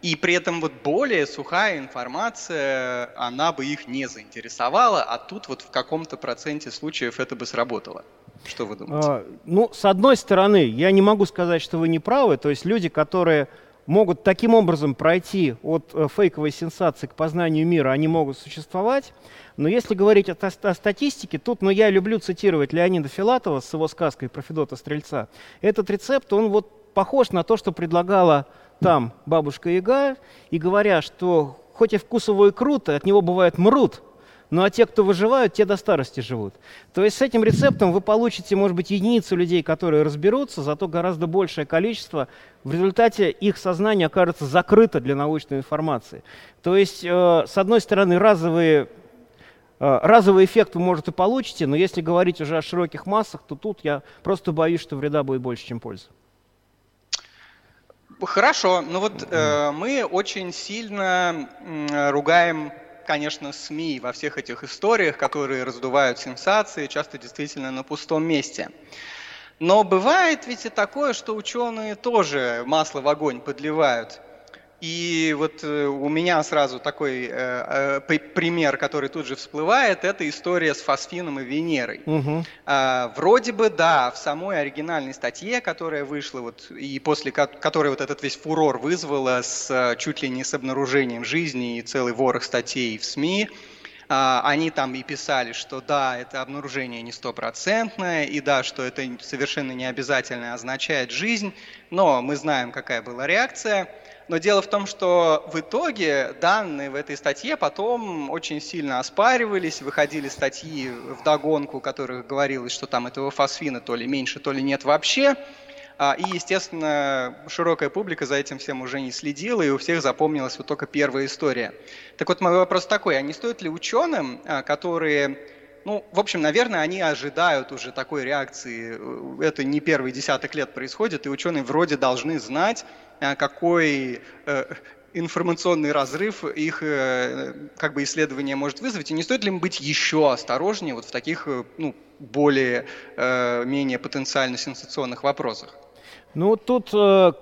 И при этом вот более сухая информация, она бы их не заинтересовала, а тут вот в каком-то проценте случаев это бы сработало. Что вы думаете? А, ну, с одной стороны, я не могу сказать, что вы не правы. То есть люди, которые могут таким образом пройти от э, фейковой сенсации к познанию мира, они могут существовать. Но если говорить о, о статистике, тут, ну, я люблю цитировать Леонида Филатова с его сказкой про Федота Стрельца. Этот рецепт, он вот похож на то, что предлагала там бабушка Яга, и говоря, что хоть и вкусово и круто, от него бывает мрут, ну а те, кто выживают, те до старости живут. То есть с этим рецептом вы получите, может быть, единицу людей, которые разберутся, зато гораздо большее количество. В результате их сознание окажется закрыто для научной информации. То есть, э, с одной стороны, разовые э, Разовый эффект вы, может, и получите, но если говорить уже о широких массах, то тут я просто боюсь, что вреда будет больше, чем пользы. Хорошо, ну вот э, мы очень сильно э, ругаем конечно, СМИ во всех этих историях, которые раздувают сенсации, часто действительно на пустом месте. Но бывает ведь и такое, что ученые тоже масло в огонь подливают. И вот э, у меня сразу такой э, э, пример, который тут же всплывает, это история с фосфином и Венерой. Угу. Э, вроде бы, да, в самой оригинальной статье, которая вышла, вот, и после которой вот этот весь фурор вызвала с чуть ли не с обнаружением жизни и целый ворох статей в СМИ, а, они там и писали, что да, это обнаружение не стопроцентное, и да, что это совершенно не обязательно означает жизнь, но мы знаем, какая была реакция. Но дело в том, что в итоге данные в этой статье потом очень сильно оспаривались, выходили статьи в догонку, в которых говорилось, что там этого фосфина то ли меньше, то ли нет вообще. А, и, естественно, широкая публика за этим всем уже не следила, и у всех запомнилась вот только первая история. Так вот, мой вопрос такой, а не стоит ли ученым, а, которые ну, в общем, наверное, они ожидают уже такой реакции. Это не первый десяток лет происходит, и ученые вроде должны знать, а, какой э, информационный разрыв их э, как бы исследование может вызвать, и не стоит ли им быть еще осторожнее вот в таких э, ну, более, менее потенциально сенсационных вопросах? Ну, тут, э,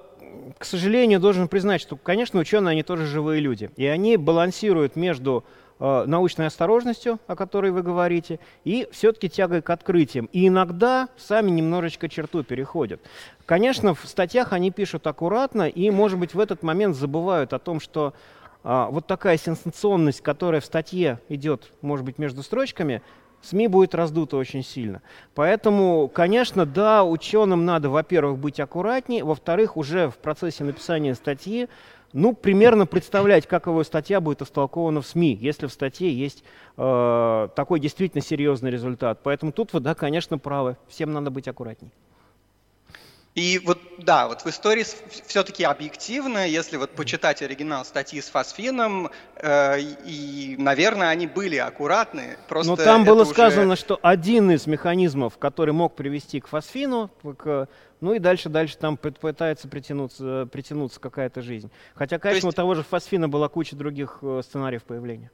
к сожалению, должен признать, что, конечно, ученые, они тоже живые люди. И они балансируют между э, научной осторожностью, о которой вы говорите, и все-таки тягой к открытиям. И иногда сами немножечко черту переходят. Конечно, в статьях они пишут аккуратно, и, может быть, в этот момент забывают о том, что а, вот такая сенсационность, которая в статье идет, может быть, между строчками, СМИ будет раздуто очень сильно. Поэтому, конечно, да, ученым надо, во-первых, быть аккуратнее, во-вторых, уже в процессе написания статьи, ну, примерно представлять, как его статья будет истолкована в СМИ, если в статье есть э, такой действительно серьезный результат. Поэтому тут вы, да, конечно, правы. Всем надо быть аккуратней. И вот, да, вот в истории все-таки объективно, если вот почитать оригинал статьи с фосфином, э, и, наверное, они были аккуратны. Просто Но там было уже... сказано, что один из механизмов, который мог привести к фосфину, к, ну и дальше, дальше там пытается притянуться, притянуться какая-то жизнь. Хотя, конечно, есть... у того же фосфина была куча других э, сценариев появления.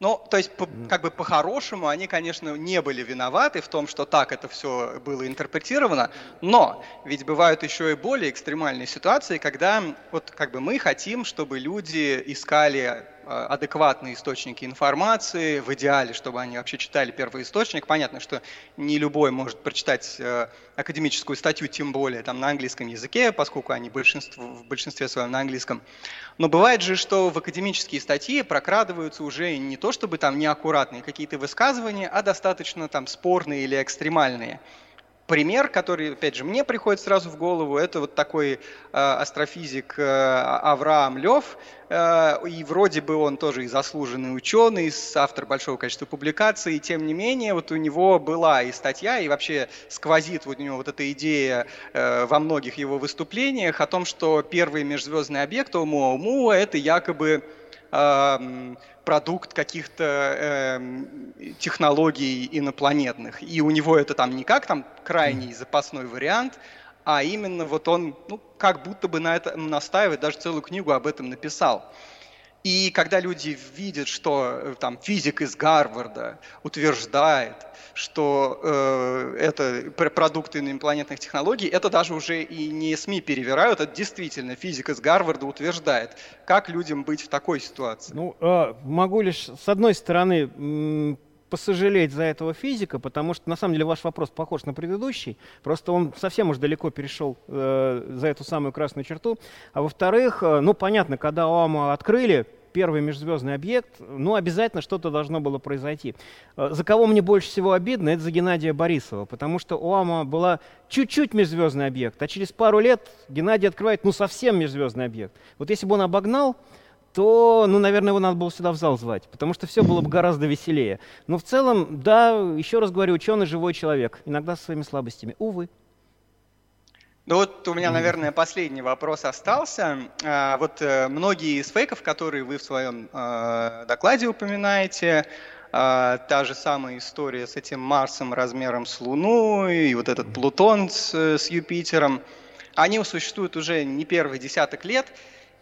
Ну, то есть, по, как бы по-хорошему, они, конечно, не были виноваты в том, что так это все было интерпретировано, но ведь бывают еще и более экстремальные ситуации, когда вот как бы мы хотим, чтобы люди искали Э, адекватные источники информации, в идеале, чтобы они вообще читали первый источник. Понятно, что не любой может прочитать э, академическую статью, тем более там на английском языке, поскольку они большинство, в большинстве своем на английском. Но бывает же, что в академические статьи прокрадываются уже не то чтобы там неаккуратные какие-то высказывания, а достаточно там спорные или экстремальные пример, который, опять же, мне приходит сразу в голову, это вот такой э, астрофизик э, Авраам Лев, э, и вроде бы он тоже и заслуженный ученый, автор большого количества публикаций, и тем не менее вот у него была и статья, и вообще сквозит вот у него вот эта идея э, во многих его выступлениях о том, что первый межзвездный объект Оumuamua – это якобы продукт каких-то э, технологий инопланетных. И у него это там не как там крайний запасной вариант, а именно вот он, ну, как будто бы на это настаивает, даже целую книгу об этом написал. И когда люди видят, что э, там физик из Гарварда утверждает, что э, это продукты инопланетных технологий, это даже уже и не СМИ перевирают, это действительно физик из Гарварда утверждает. Как людям быть в такой ситуации? Ну, э, могу лишь с одной стороны посожалеть за этого физика, потому что на самом деле ваш вопрос похож на предыдущий, просто он совсем уж далеко перешел э, за эту самую красную черту. А во-вторых, э, ну понятно, когда ОАМа открыли, первый межзвездный объект, ну, обязательно что-то должно было произойти. Э, за кого мне больше всего обидно, это за Геннадия Борисова, потому что у АМА была чуть-чуть межзвездный объект, а через пару лет Геннадий открывает, ну, совсем межзвездный объект. Вот если бы он обогнал, то, ну, наверное, его надо было сюда в зал звать, потому что все было бы гораздо веселее. Но в целом, да, еще раз говорю, ученый живой человек, иногда со своими слабостями. Увы. Ну вот у меня, наверное, последний вопрос остался. А, вот э, многие из фейков, которые вы в своем э, докладе упоминаете, а, та же самая история с этим Марсом размером с Луну и вот этот Плутон с, с Юпитером, они существуют уже не первый десяток лет,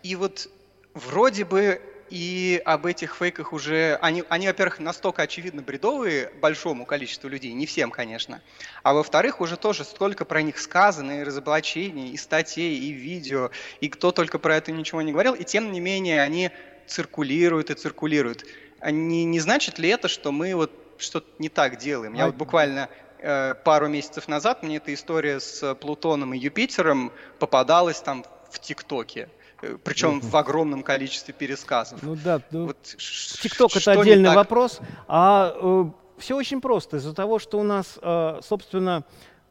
и вот вроде бы и об этих фейках уже... Они, они во-первых, настолько очевидно бредовые большому количеству людей, не всем, конечно. А во-вторых, уже тоже столько про них сказано, и разоблачений, и статей, и видео, и кто только про это ничего не говорил, и тем не менее они циркулируют и циркулируют. А не, не значит ли это, что мы вот что-то не так делаем? Я вот буквально э, пару месяцев назад мне эта история с Плутоном и Юпитером попадалась там в ТикТоке. Э, Причем в огромном количестве пересказов. Ну да, ну, вот, ТикТок это отдельный вопрос. А э, все очень просто. Из-за того, что у нас, э, собственно,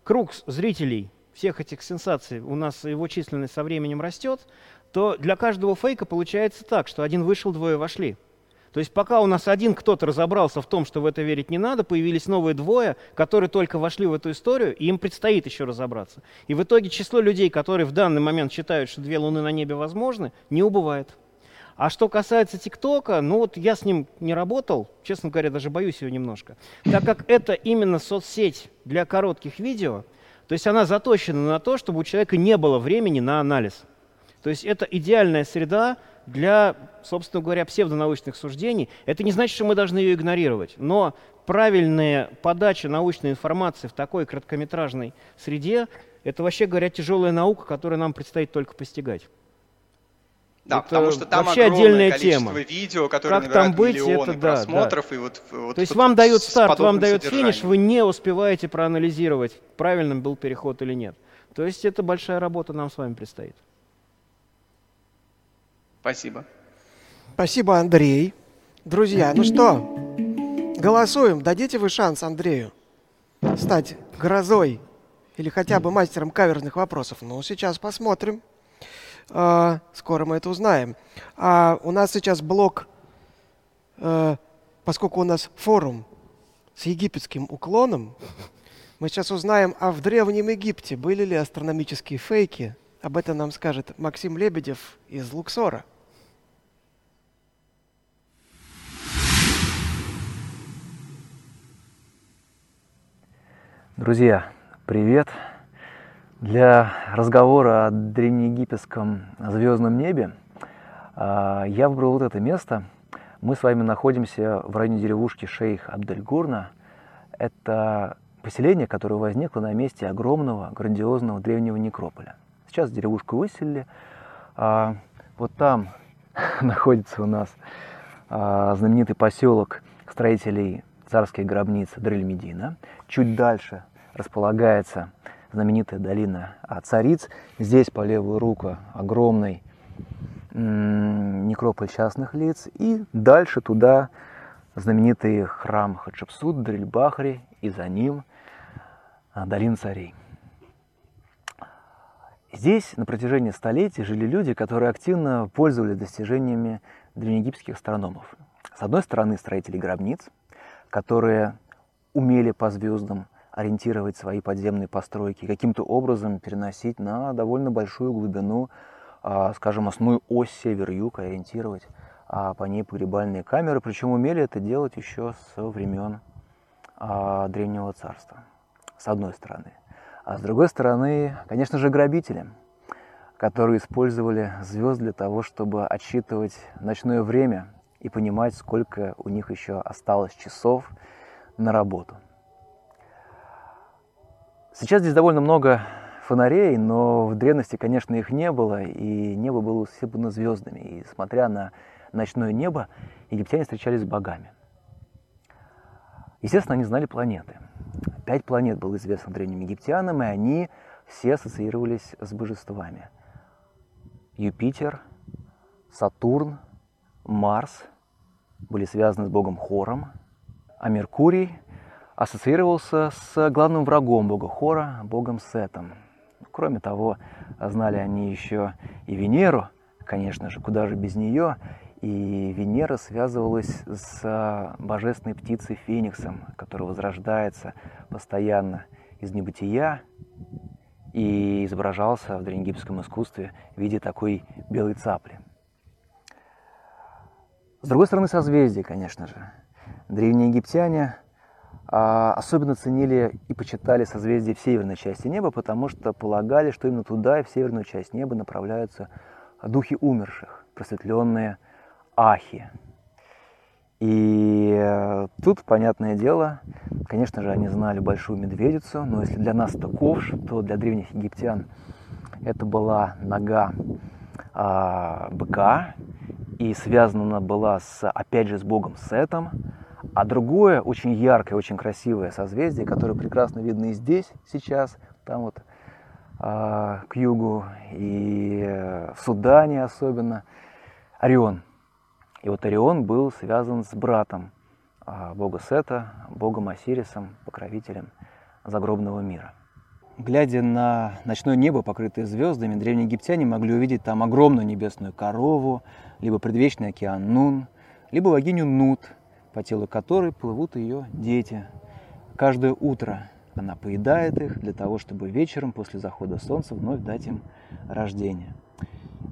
круг зрителей всех этих сенсаций, у нас его численность со временем растет, то для каждого фейка получается так, что один вышел, двое вошли. То есть пока у нас один кто-то разобрался в том, что в это верить не надо, появились новые двое, которые только вошли в эту историю, и им предстоит еще разобраться. И в итоге число людей, которые в данный момент считают, что две луны на небе возможны, не убывает. А что касается ТикТока, ну вот я с ним не работал, честно говоря, даже боюсь его немножко, так как это именно соцсеть для коротких видео, то есть она заточена на то, чтобы у человека не было времени на анализ. То есть это идеальная среда для, собственно говоря, псевдонаучных суждений. Это не значит, что мы должны ее игнорировать, но правильная подача научной информации в такой короткометражной среде – это, вообще говоря, тяжелая наука, которую нам предстоит только постигать. Да, это потому что там вообще отдельная тема. видео, которые как там быть, миллионы это, да, просмотров. Да. И вот, вот, То есть вам дают старт, вам дают финиш, вы не успеваете проанализировать, правильным был переход или нет. То есть это большая работа нам с вами предстоит. Спасибо. Спасибо, Андрей. Друзья, ну что, голосуем. Дадите вы шанс Андрею стать грозой или хотя бы мастером каверных вопросов? Ну, сейчас посмотрим. А, скоро мы это узнаем. А у нас сейчас блок, а, поскольку у нас форум с египетским уклоном, мы сейчас узнаем, а в Древнем Египте были ли астрономические фейки. Об этом нам скажет Максим Лебедев из Луксора. Друзья, привет! Для разговора о древнеегипетском звездном небе а, я выбрал вот это место. Мы с вами находимся в районе деревушки Шейх Абдельгурна. Это поселение, которое возникло на месте огромного, грандиозного древнего некрополя. Сейчас деревушку выселили. А, вот там [LAUGHS] находится у нас а, знаменитый поселок строителей царской гробницы Дрель-Медина. Чуть дальше располагается знаменитая долина Цариц. Здесь по левую руку огромный некрополь частных лиц. И дальше туда знаменитый храм Хатшепсут, Дрильбахри, и за ним а, долина царей. Здесь на протяжении столетий жили люди, которые активно пользовались достижениями древнеегипетских астрономов. С одной стороны, строители гробниц, которые умели по звездам ориентировать свои подземные постройки, каким-то образом переносить на довольно большую глубину, а, скажем, основную ось север-юг, ориентировать а по ней погребальные камеры, причем умели это делать еще со времен а, Древнего Царства, с одной стороны. А с другой стороны, конечно же, грабители, которые использовали звезд для того, чтобы отсчитывать ночное время и понимать, сколько у них еще осталось часов на работу. Сейчас здесь довольно много фонарей, но в древности, конечно, их не было, и небо было усыпано звездами. И смотря на ночное небо, египтяне встречались с богами. Естественно, они знали планеты. Пять планет было известно древним египтянам, и они все ассоциировались с божествами. Юпитер, Сатурн, Марс были связаны с богом Хором, а Меркурий ассоциировался с главным врагом бога Хора, богом Сетом. Кроме того, знали они еще и Венеру, конечно же, куда же без нее, и Венера связывалась с божественной птицей Фениксом, которая возрождается постоянно из небытия и изображался в древнеегипетском искусстве в виде такой белой цапли. С другой стороны, созвездия, конечно же. Древние египтяне а, особенно ценили и почитали созвездия в северной части неба, потому что полагали, что именно туда в северную часть неба направляются духи умерших, просветленные Ахи. И э, тут, понятное дело, конечно же, они знали большую медведицу, но если для нас это ковш, то для древних египтян это была нога а, быка, и связана она была, с, опять же, с богом Сетом. А другое, очень яркое, очень красивое созвездие, которое прекрасно видно и здесь сейчас, там вот а, к югу, и э, в Судане особенно, Орион. И вот Орион был связан с братом а, бога Сета, богом Осирисом, покровителем загробного мира. Глядя на ночное небо, покрытое звездами, древние египтяне могли увидеть там огромную небесную корову, либо предвечный океан Нун, либо богиню Нут, по телу которой плывут ее дети. Каждое утро она поедает их для того, чтобы вечером после захода солнца вновь дать им рождение.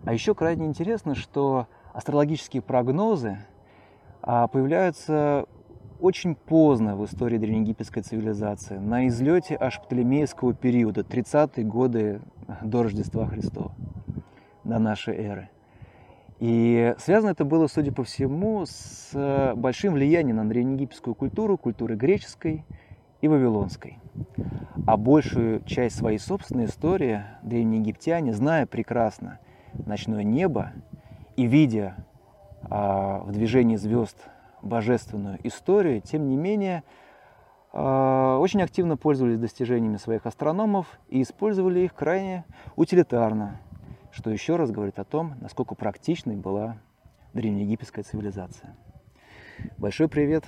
А еще крайне интересно, что астрологические прогнозы а, появляются очень поздно в истории древнеегипетской цивилизации, на излете аж Птолемейского периода, 30-е годы до Рождества Христова, до нашей эры. И связано это было, судя по всему, с большим влиянием на древнеегипетскую культуру, культуры греческой и вавилонской. А большую часть своей собственной истории древние египтяне, зная прекрасно ночное небо и видя а, в движении звезд божественную историю, тем не менее, а, очень активно пользовались достижениями своих астрономов и использовали их крайне утилитарно, что еще раз говорит о том, насколько практичной была древнеегипетская цивилизация. Большой привет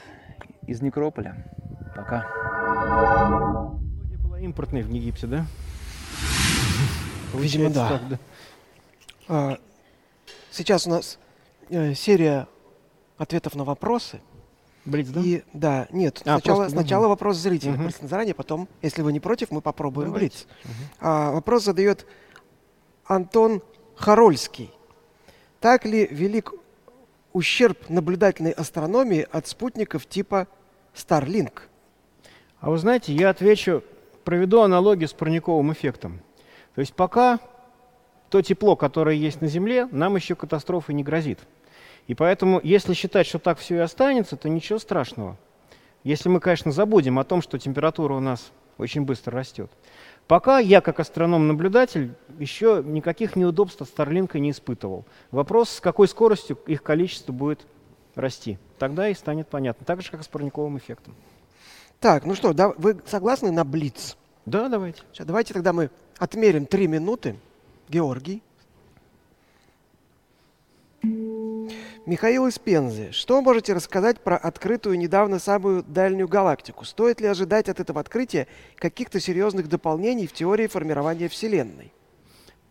из Некрополя. Пока. Была импортной в Египте, да? Видимо, да. Так, да. А, сейчас у нас э, серия ответов на вопросы. Блиц, да? И, да, нет, а, сначала, просто, сначала угу. вопрос зрителя, угу. заранее, потом, если вы не против, мы попробуем Давайте. Блиц. Угу. А, вопрос задает Антон Харольский. Так ли велик ущерб наблюдательной астрономии от спутников типа Starlink? А вы знаете, я отвечу, проведу аналогию с парниковым эффектом. То есть пока то тепло, которое есть на Земле, нам еще катастрофы не грозит. И поэтому, если считать, что так все и останется, то ничего страшного. Если мы, конечно, забудем о том, что температура у нас очень быстро растет. Пока я, как астроном-наблюдатель, еще никаких неудобств от Старлинка не испытывал. Вопрос, с какой скоростью их количество будет расти. Тогда и станет понятно. Так же, как с парниковым эффектом. Так, ну что, да, вы согласны на Блиц? Да, давайте. Сейчас, давайте тогда мы отмерим три минуты. Георгий. Михаил из Пензы. Что можете рассказать про открытую недавно самую дальнюю галактику? Стоит ли ожидать от этого открытия каких-то серьезных дополнений в теории формирования Вселенной?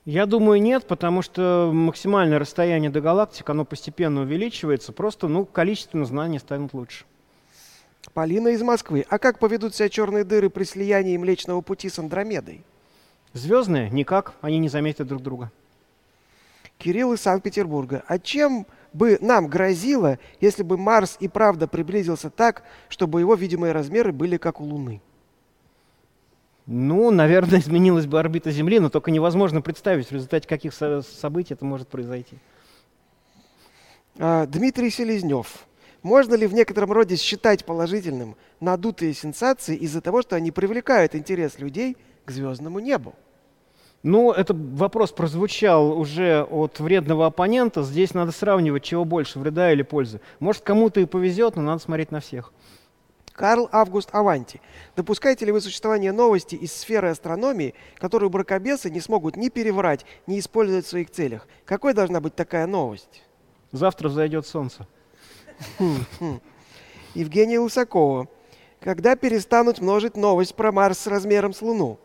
Я думаю, нет, потому что максимальное расстояние до галактик, оно постепенно увеличивается, просто ну, количественно знания станут лучше. Полина из Москвы. А как поведут себя черные дыры при слиянии Млечного Пути с Андромедой? Звездные? Никак, они не заметят друг друга. Кирилл из Санкт-Петербурга. А чем бы нам грозило, если бы Марс и правда приблизился так, чтобы его видимые размеры были как у Луны? Ну, наверное, [LAUGHS] изменилась бы орбита Земли, но только невозможно представить, в результате каких событий это может произойти. А, Дмитрий Селезнев. Можно ли в некотором роде считать положительным надутые сенсации из-за того, что они привлекают интерес людей к звездному небу? Ну, этот вопрос прозвучал уже от вредного оппонента. Здесь надо сравнивать, чего больше, вреда или пользы. Может, кому-то и повезет, но надо смотреть на всех. Карл Август Аванти. Допускаете ли вы существование новости из сферы астрономии, которую бракобесы не смогут ни переврать, ни использовать в своих целях? Какой должна быть такая новость? Завтра взойдет солнце. Хм, хм. Евгения Лысакова. Когда перестанут множить новость про Марс с размером с Луну?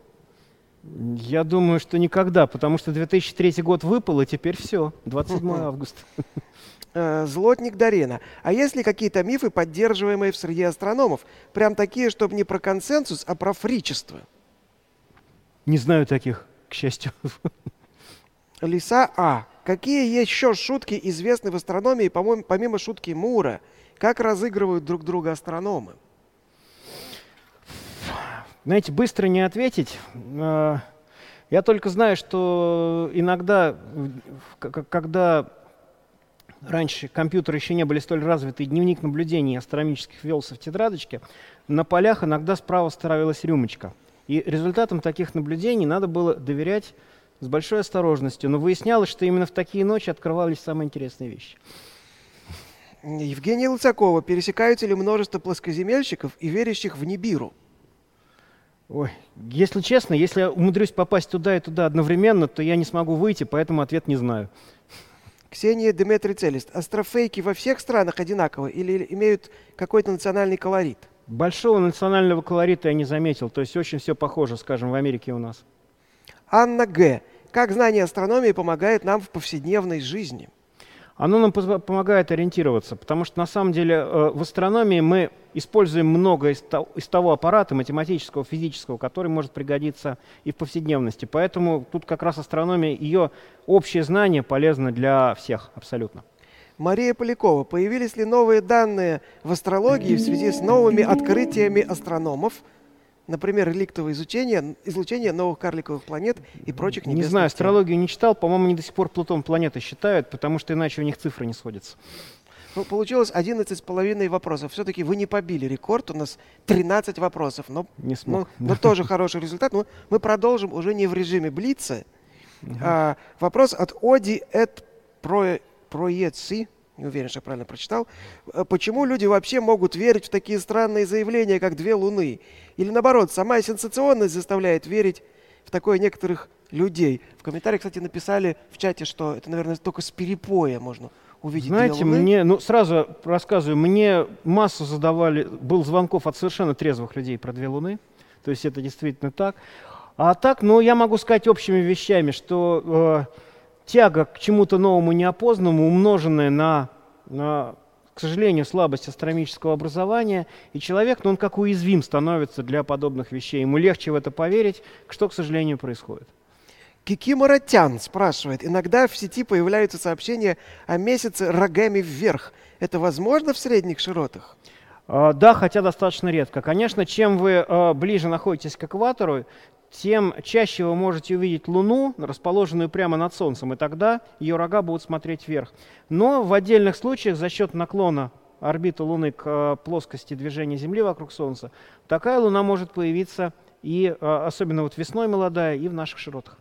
Я думаю, что никогда, потому что 2003 год выпал, и теперь все, 27 [LAUGHS] августа. Э, Злотник Дарена. А есть ли какие-то мифы, поддерживаемые в среде астрономов? Прям такие, чтобы не про консенсус, а про фричество? Не знаю таких, к счастью. Лиса А. Какие еще шутки известны в астрономии, помимо шутки Мура? Как разыгрывают друг друга астрономы? Знаете, быстро не ответить. Э, я только знаю, что иногда, когда раньше компьютеры еще не были столь развиты, и дневник наблюдений астрономических велся в тетрадочке, на полях иногда справа ставилась рюмочка. И результатам таких наблюдений надо было доверять с большой осторожностью, но выяснялось, что именно в такие ночи открывались самые интересные вещи. Евгения Луцакова. Пересекаются ли множество плоскоземельщиков и верящих в Нибиру? Ой, если честно, если я умудрюсь попасть туда и туда одновременно, то я не смогу выйти, поэтому ответ не знаю. Ксения Дмитрий Целест. Астрофейки во всех странах одинаковы или имеют какой-то национальный колорит? Большого национального колорита я не заметил, то есть очень все похоже, скажем, в Америке у нас. Анна Г. Как знание астрономии помогает нам в повседневной жизни? Оно нам помогает ориентироваться, потому что на самом деле э, в астрономии мы используем много из, того аппарата математического, физического, который может пригодиться и в повседневности. Поэтому тут как раз астрономия, ее общее знание полезно для всех абсолютно. Мария Полякова. Появились ли новые данные в астрологии в связи с новыми открытиями астрономов, например, реликтовое изучение, излучение новых карликовых планет и прочих небесных Не знаю, тел. астрологию не читал. По-моему, они до сих пор Плутон планеты считают, потому что иначе у них цифры не сходятся. Ну, получилось 11 с половиной вопросов. Все-таки вы не побили рекорд. У нас 13 вопросов. Но, не смог. Но, но тоже хороший результат. Но мы продолжим уже не в режиме Блица. Угу. А, вопрос от Оди Эд Проеци не уверен, что я правильно прочитал, э, почему люди вообще могут верить в такие странные заявления, как две луны? Или наоборот, сама сенсационность заставляет верить в такое некоторых людей? В комментариях, кстати, написали в чате, что это, наверное, только с перепоя можно увидеть Знаете, мне, ну сразу рассказываю, мне массу задавали, был звонков от совершенно трезвых людей про две луны, то есть это действительно так. А так, ну, я могу сказать общими вещами, что э, тяга к чему-то новому неопознанному, умноженная на, на, к сожалению, слабость астрономического образования, и человек, ну, он как уязвим становится для подобных вещей. Ему легче в это поверить, что, к сожалению, происходит. Кики Маратян спрашивает, иногда в сети появляются сообщения о месяце рогами вверх. Это возможно в средних широтах? Uh, да, хотя достаточно редко. Конечно, чем вы uh, ближе находитесь к экватору, тем чаще вы можете увидеть Луну, расположенную прямо над Солнцем, и тогда ее рога будут смотреть вверх. Но в отдельных случаях за счет наклона орбиты Луны к э, плоскости движения Земли вокруг Солнца, такая Луна может появиться и э, особенно вот весной молодая, и в наших широтах.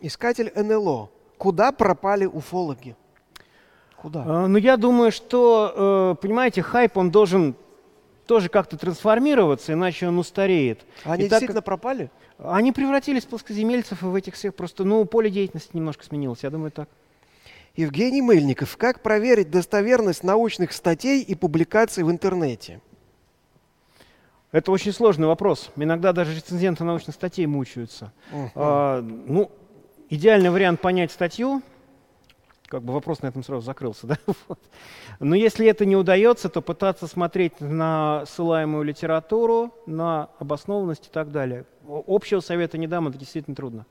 Искатель НЛО. Куда пропали уфологи? Куда? Э, ну, я думаю, что, понимаете, хайп, он должен тоже как-то трансформироваться, иначе он устареет. А они и действительно так, пропали? Они превратились в плоскоземельцев, и в этих всех просто, ну, поле деятельности немножко сменилось, я думаю, так. Евгений Мыльников. Как проверить достоверность научных статей и публикаций в интернете? Это очень сложный вопрос. Иногда даже рецензенты научных статей мучаются. Uh-huh. А, ну, идеальный вариант понять статью как бы вопрос на этом сразу закрылся, [LAUGHS] да? Вот. Но если это не удается, то пытаться смотреть на ссылаемую литературу, на обоснованность и так далее. Общего совета не дам, это действительно трудно.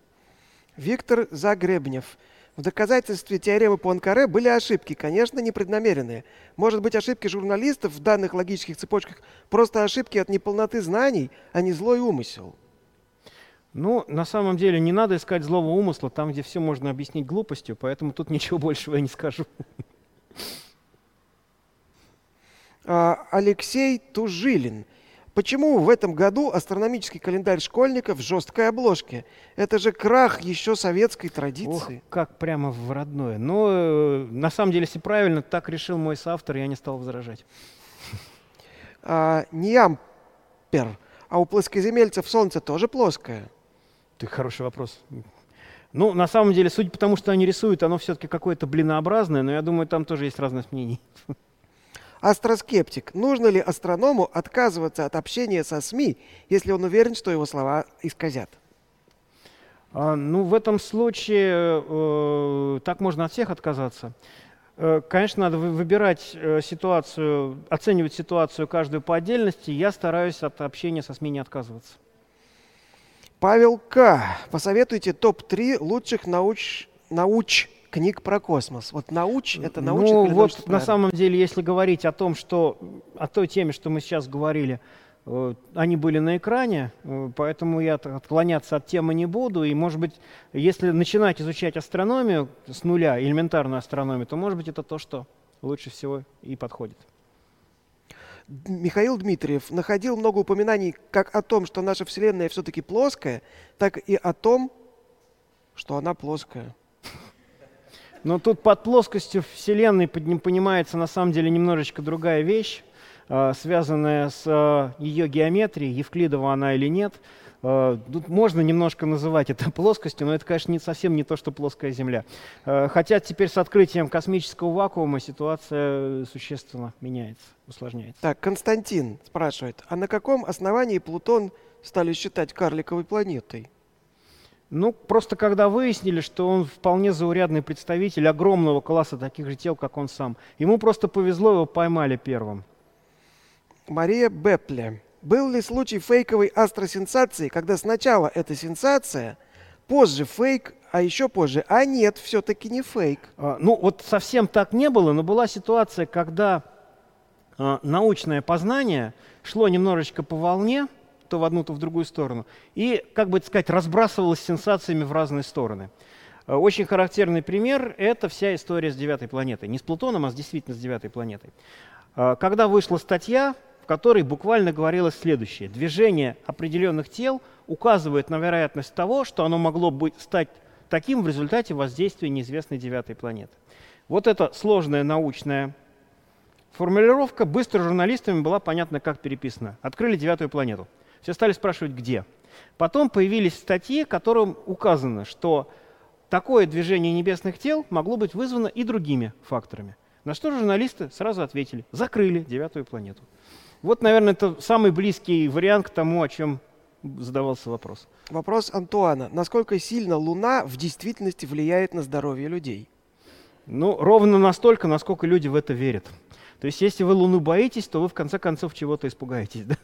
Виктор Загребнев. В доказательстве теоремы Пуанкаре были ошибки, конечно, непреднамеренные. Может быть, ошибки журналистов в данных логических цепочках просто ошибки от неполноты знаний, а не злой умысел. Ну, на самом деле, не надо искать злого умысла там, где все можно объяснить глупостью, поэтому тут [LAUGHS] ничего большего я не скажу. А, Алексей Тужилин. Почему в этом году астрономический календарь школьников в жесткой обложке? Это же крах еще советской традиции. Ох, как прямо в родное. Но э, на самом деле, если правильно, так решил мой соавтор, я не стал возражать. А, Ниампер. А у плоскоземельцев Солнце тоже плоское? Ты хороший вопрос. Ну, на самом деле, судя по тому, что они рисуют, оно все-таки какое-то блинообразное, но я думаю, там тоже есть разные мнений. Астроскептик. Нужно ли астроному отказываться от общения со СМИ, если он уверен, что его слова исказят? А, ну, в этом случае э, так можно от всех отказаться. Э, конечно, надо выбирать э, ситуацию, оценивать ситуацию каждую по отдельности. Я стараюсь от общения со СМИ не отказываться. Павел К. Посоветуйте топ-3 лучших науч, науч книг про космос. Вот науч — это научно Ну вот на самом деле, если говорить о том, что, о той теме, что мы сейчас говорили, Э, они были на экране, э, поэтому я отклоняться от темы не буду. И, может быть, если начинать изучать астрономию с нуля, элементарную астрономию, то, может быть, это то, что лучше всего и подходит. Михаил Дмитриев находил много упоминаний как о том, что наша Вселенная все-таки плоская, так и о том, что она плоская. Но тут под плоскостью Вселенной понимается на самом деле немножечко другая вещь. Э, связанная с э, ее геометрией, Евклидова она или нет. Э, тут можно немножко называть это [LAUGHS] плоскостью, но это, конечно, не совсем не то, что плоская Земля. Хотя теперь с открытием космического вакуума ситуация существенно меняется, усложняется. Так, Константин спрашивает, а на каком основании Плутон стали считать карликовой планетой? Ну, просто когда выяснили, что он вполне заурядный представитель огромного класса таких же тел, как он сам. Ему просто повезло, его поймали первым. Мария Бепле. Был ли случай фейковой астросенсации, когда сначала это сенсация, позже фейк, а еще позже, а нет, все-таки не фейк? А, ну, вот совсем так не было, но была ситуация, когда а, научное познание шло немножечко по волне, то в одну, то в другую сторону, и, как бы сказать, разбрасывалось сенсациями в разные стороны. А, очень характерный пример – это вся история с девятой планетой. Не с Плутоном, а с действительно с девятой планетой. А, когда вышла статья которой буквально говорилось следующее. Движение определенных тел указывает на вероятность того, что оно могло быть, стать таким в результате воздействия неизвестной девятой планеты. Вот эта сложная научная формулировка быстро журналистами была понятна, как переписана. Открыли девятую планету. Все стали спрашивать, где. Потом появились статьи, которым указано, что такое движение небесных тел могло быть вызвано и другими факторами. На что журналисты сразу ответили, закрыли девятую планету. Вот, наверное, это самый близкий вариант к тому, о чем задавался вопрос. Вопрос Антуана. Насколько сильно Луна в действительности влияет на здоровье людей? Ну, ровно настолько, насколько люди в это верят. То есть, если вы Луну боитесь, то вы в конце концов чего-то испугаетесь. [LAUGHS] Да?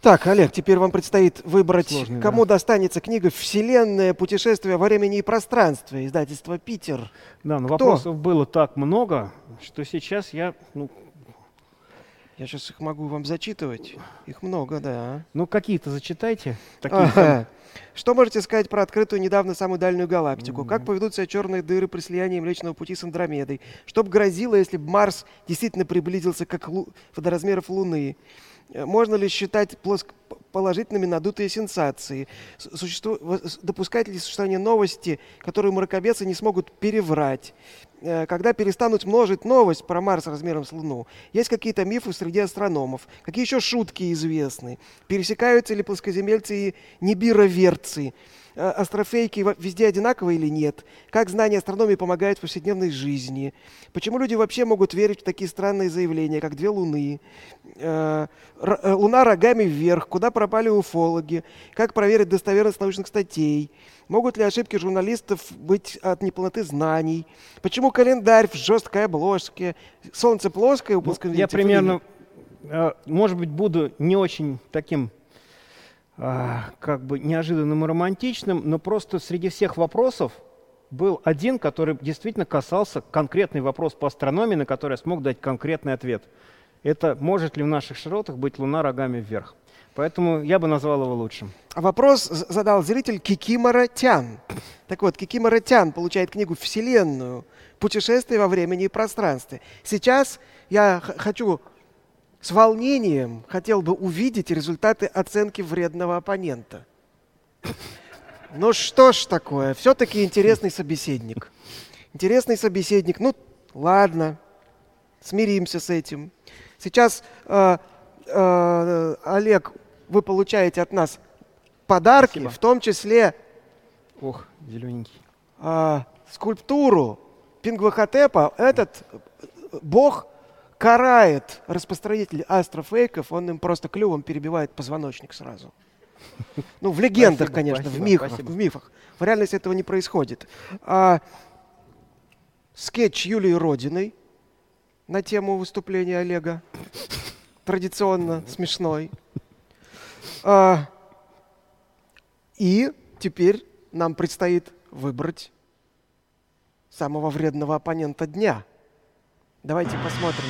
Так, Олег, теперь вам предстоит выбрать, Сложный, кому да. достанется книга «Вселенная. Путешествие во времени и пространстве», издательство «Питер». Да, но Кто? вопросов было так много, что сейчас я ну, я сейчас их могу вам зачитывать. Их много, да. Ну, какие-то зачитайте. Такие. Что можете сказать про открытую недавно самую дальнюю галактику? Mm-hmm. Как поведут себя черные дыры при слиянии Млечного Пути с Андромедой? Что бы грозило, если бы Марс действительно приблизился к лу- водоразмеров Луны? Э, можно ли считать плоско положительными надутые сенсации? Существу... Допускать ли существование новости, которые мракобесы не смогут переврать? Э, когда перестанут множить новость про Марс размером с Луну? Есть какие-то мифы среди астрономов? Какие еще шутки известны? Пересекаются ли плоскоземельцы и небироверцы? Э, астрофейки везде одинаковые или нет? Как знание астрономии помогает в повседневной жизни? Почему люди вообще могут верить в такие странные заявления, как две луны? Э, э, луна рогами вверх. Куда пропали уфологи? Как проверить достоверность научных статей? Могут ли ошибки журналистов быть от неполноты знаний? Почему календарь в жесткой обложке? Солнце плоское у ну, Я примерно, может быть, буду не очень таким как бы неожиданным и романтичным, но просто среди всех вопросов был один, который действительно касался конкретный вопрос по астрономии, на который я смог дать конкретный ответ. Это может ли в наших широтах быть Луна рогами вверх? Поэтому я бы назвал его лучшим. А вопрос задал зритель Кикимора Тян. Так вот, Кикимора Тян получает книгу «Вселенную. Путешествие во времени и пространстве». Сейчас я хочу с волнением хотел бы увидеть результаты оценки вредного оппонента. Ну что ж такое, все-таки интересный собеседник. Интересный собеседник. Ну, ладно, смиримся с этим. Сейчас, э, э, Олег, вы получаете от нас подарки, Спасибо. в том числе... Ох, зелененький. Э, скульптуру Пингвахотепа. Этот бог карает распространителей астрофейков, он им просто клювом перебивает позвоночник сразу. Ну, в легендах, спасибо, конечно, спасибо, в, мифах, в мифах. В реальности этого не происходит. А, скетч Юлии Родиной на тему выступления Олега. Традиционно смешной. А, и теперь нам предстоит выбрать самого вредного оппонента дня – Давайте посмотрим.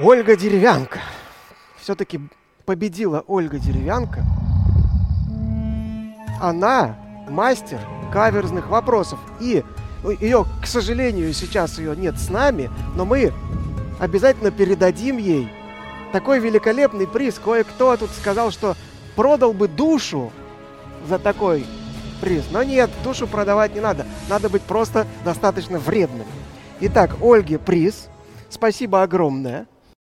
Ольга Деревянка. Все-таки победила Ольга Деревянка. Она мастер каверзных вопросов. И ну, ее, к сожалению, сейчас ее нет с нами, но мы обязательно передадим ей такой великолепный приз. Кое-кто тут сказал, что продал бы душу за такой приз. Но нет, душу продавать не надо. Надо быть просто достаточно вредным. Итак, Ольге приз. Спасибо огромное.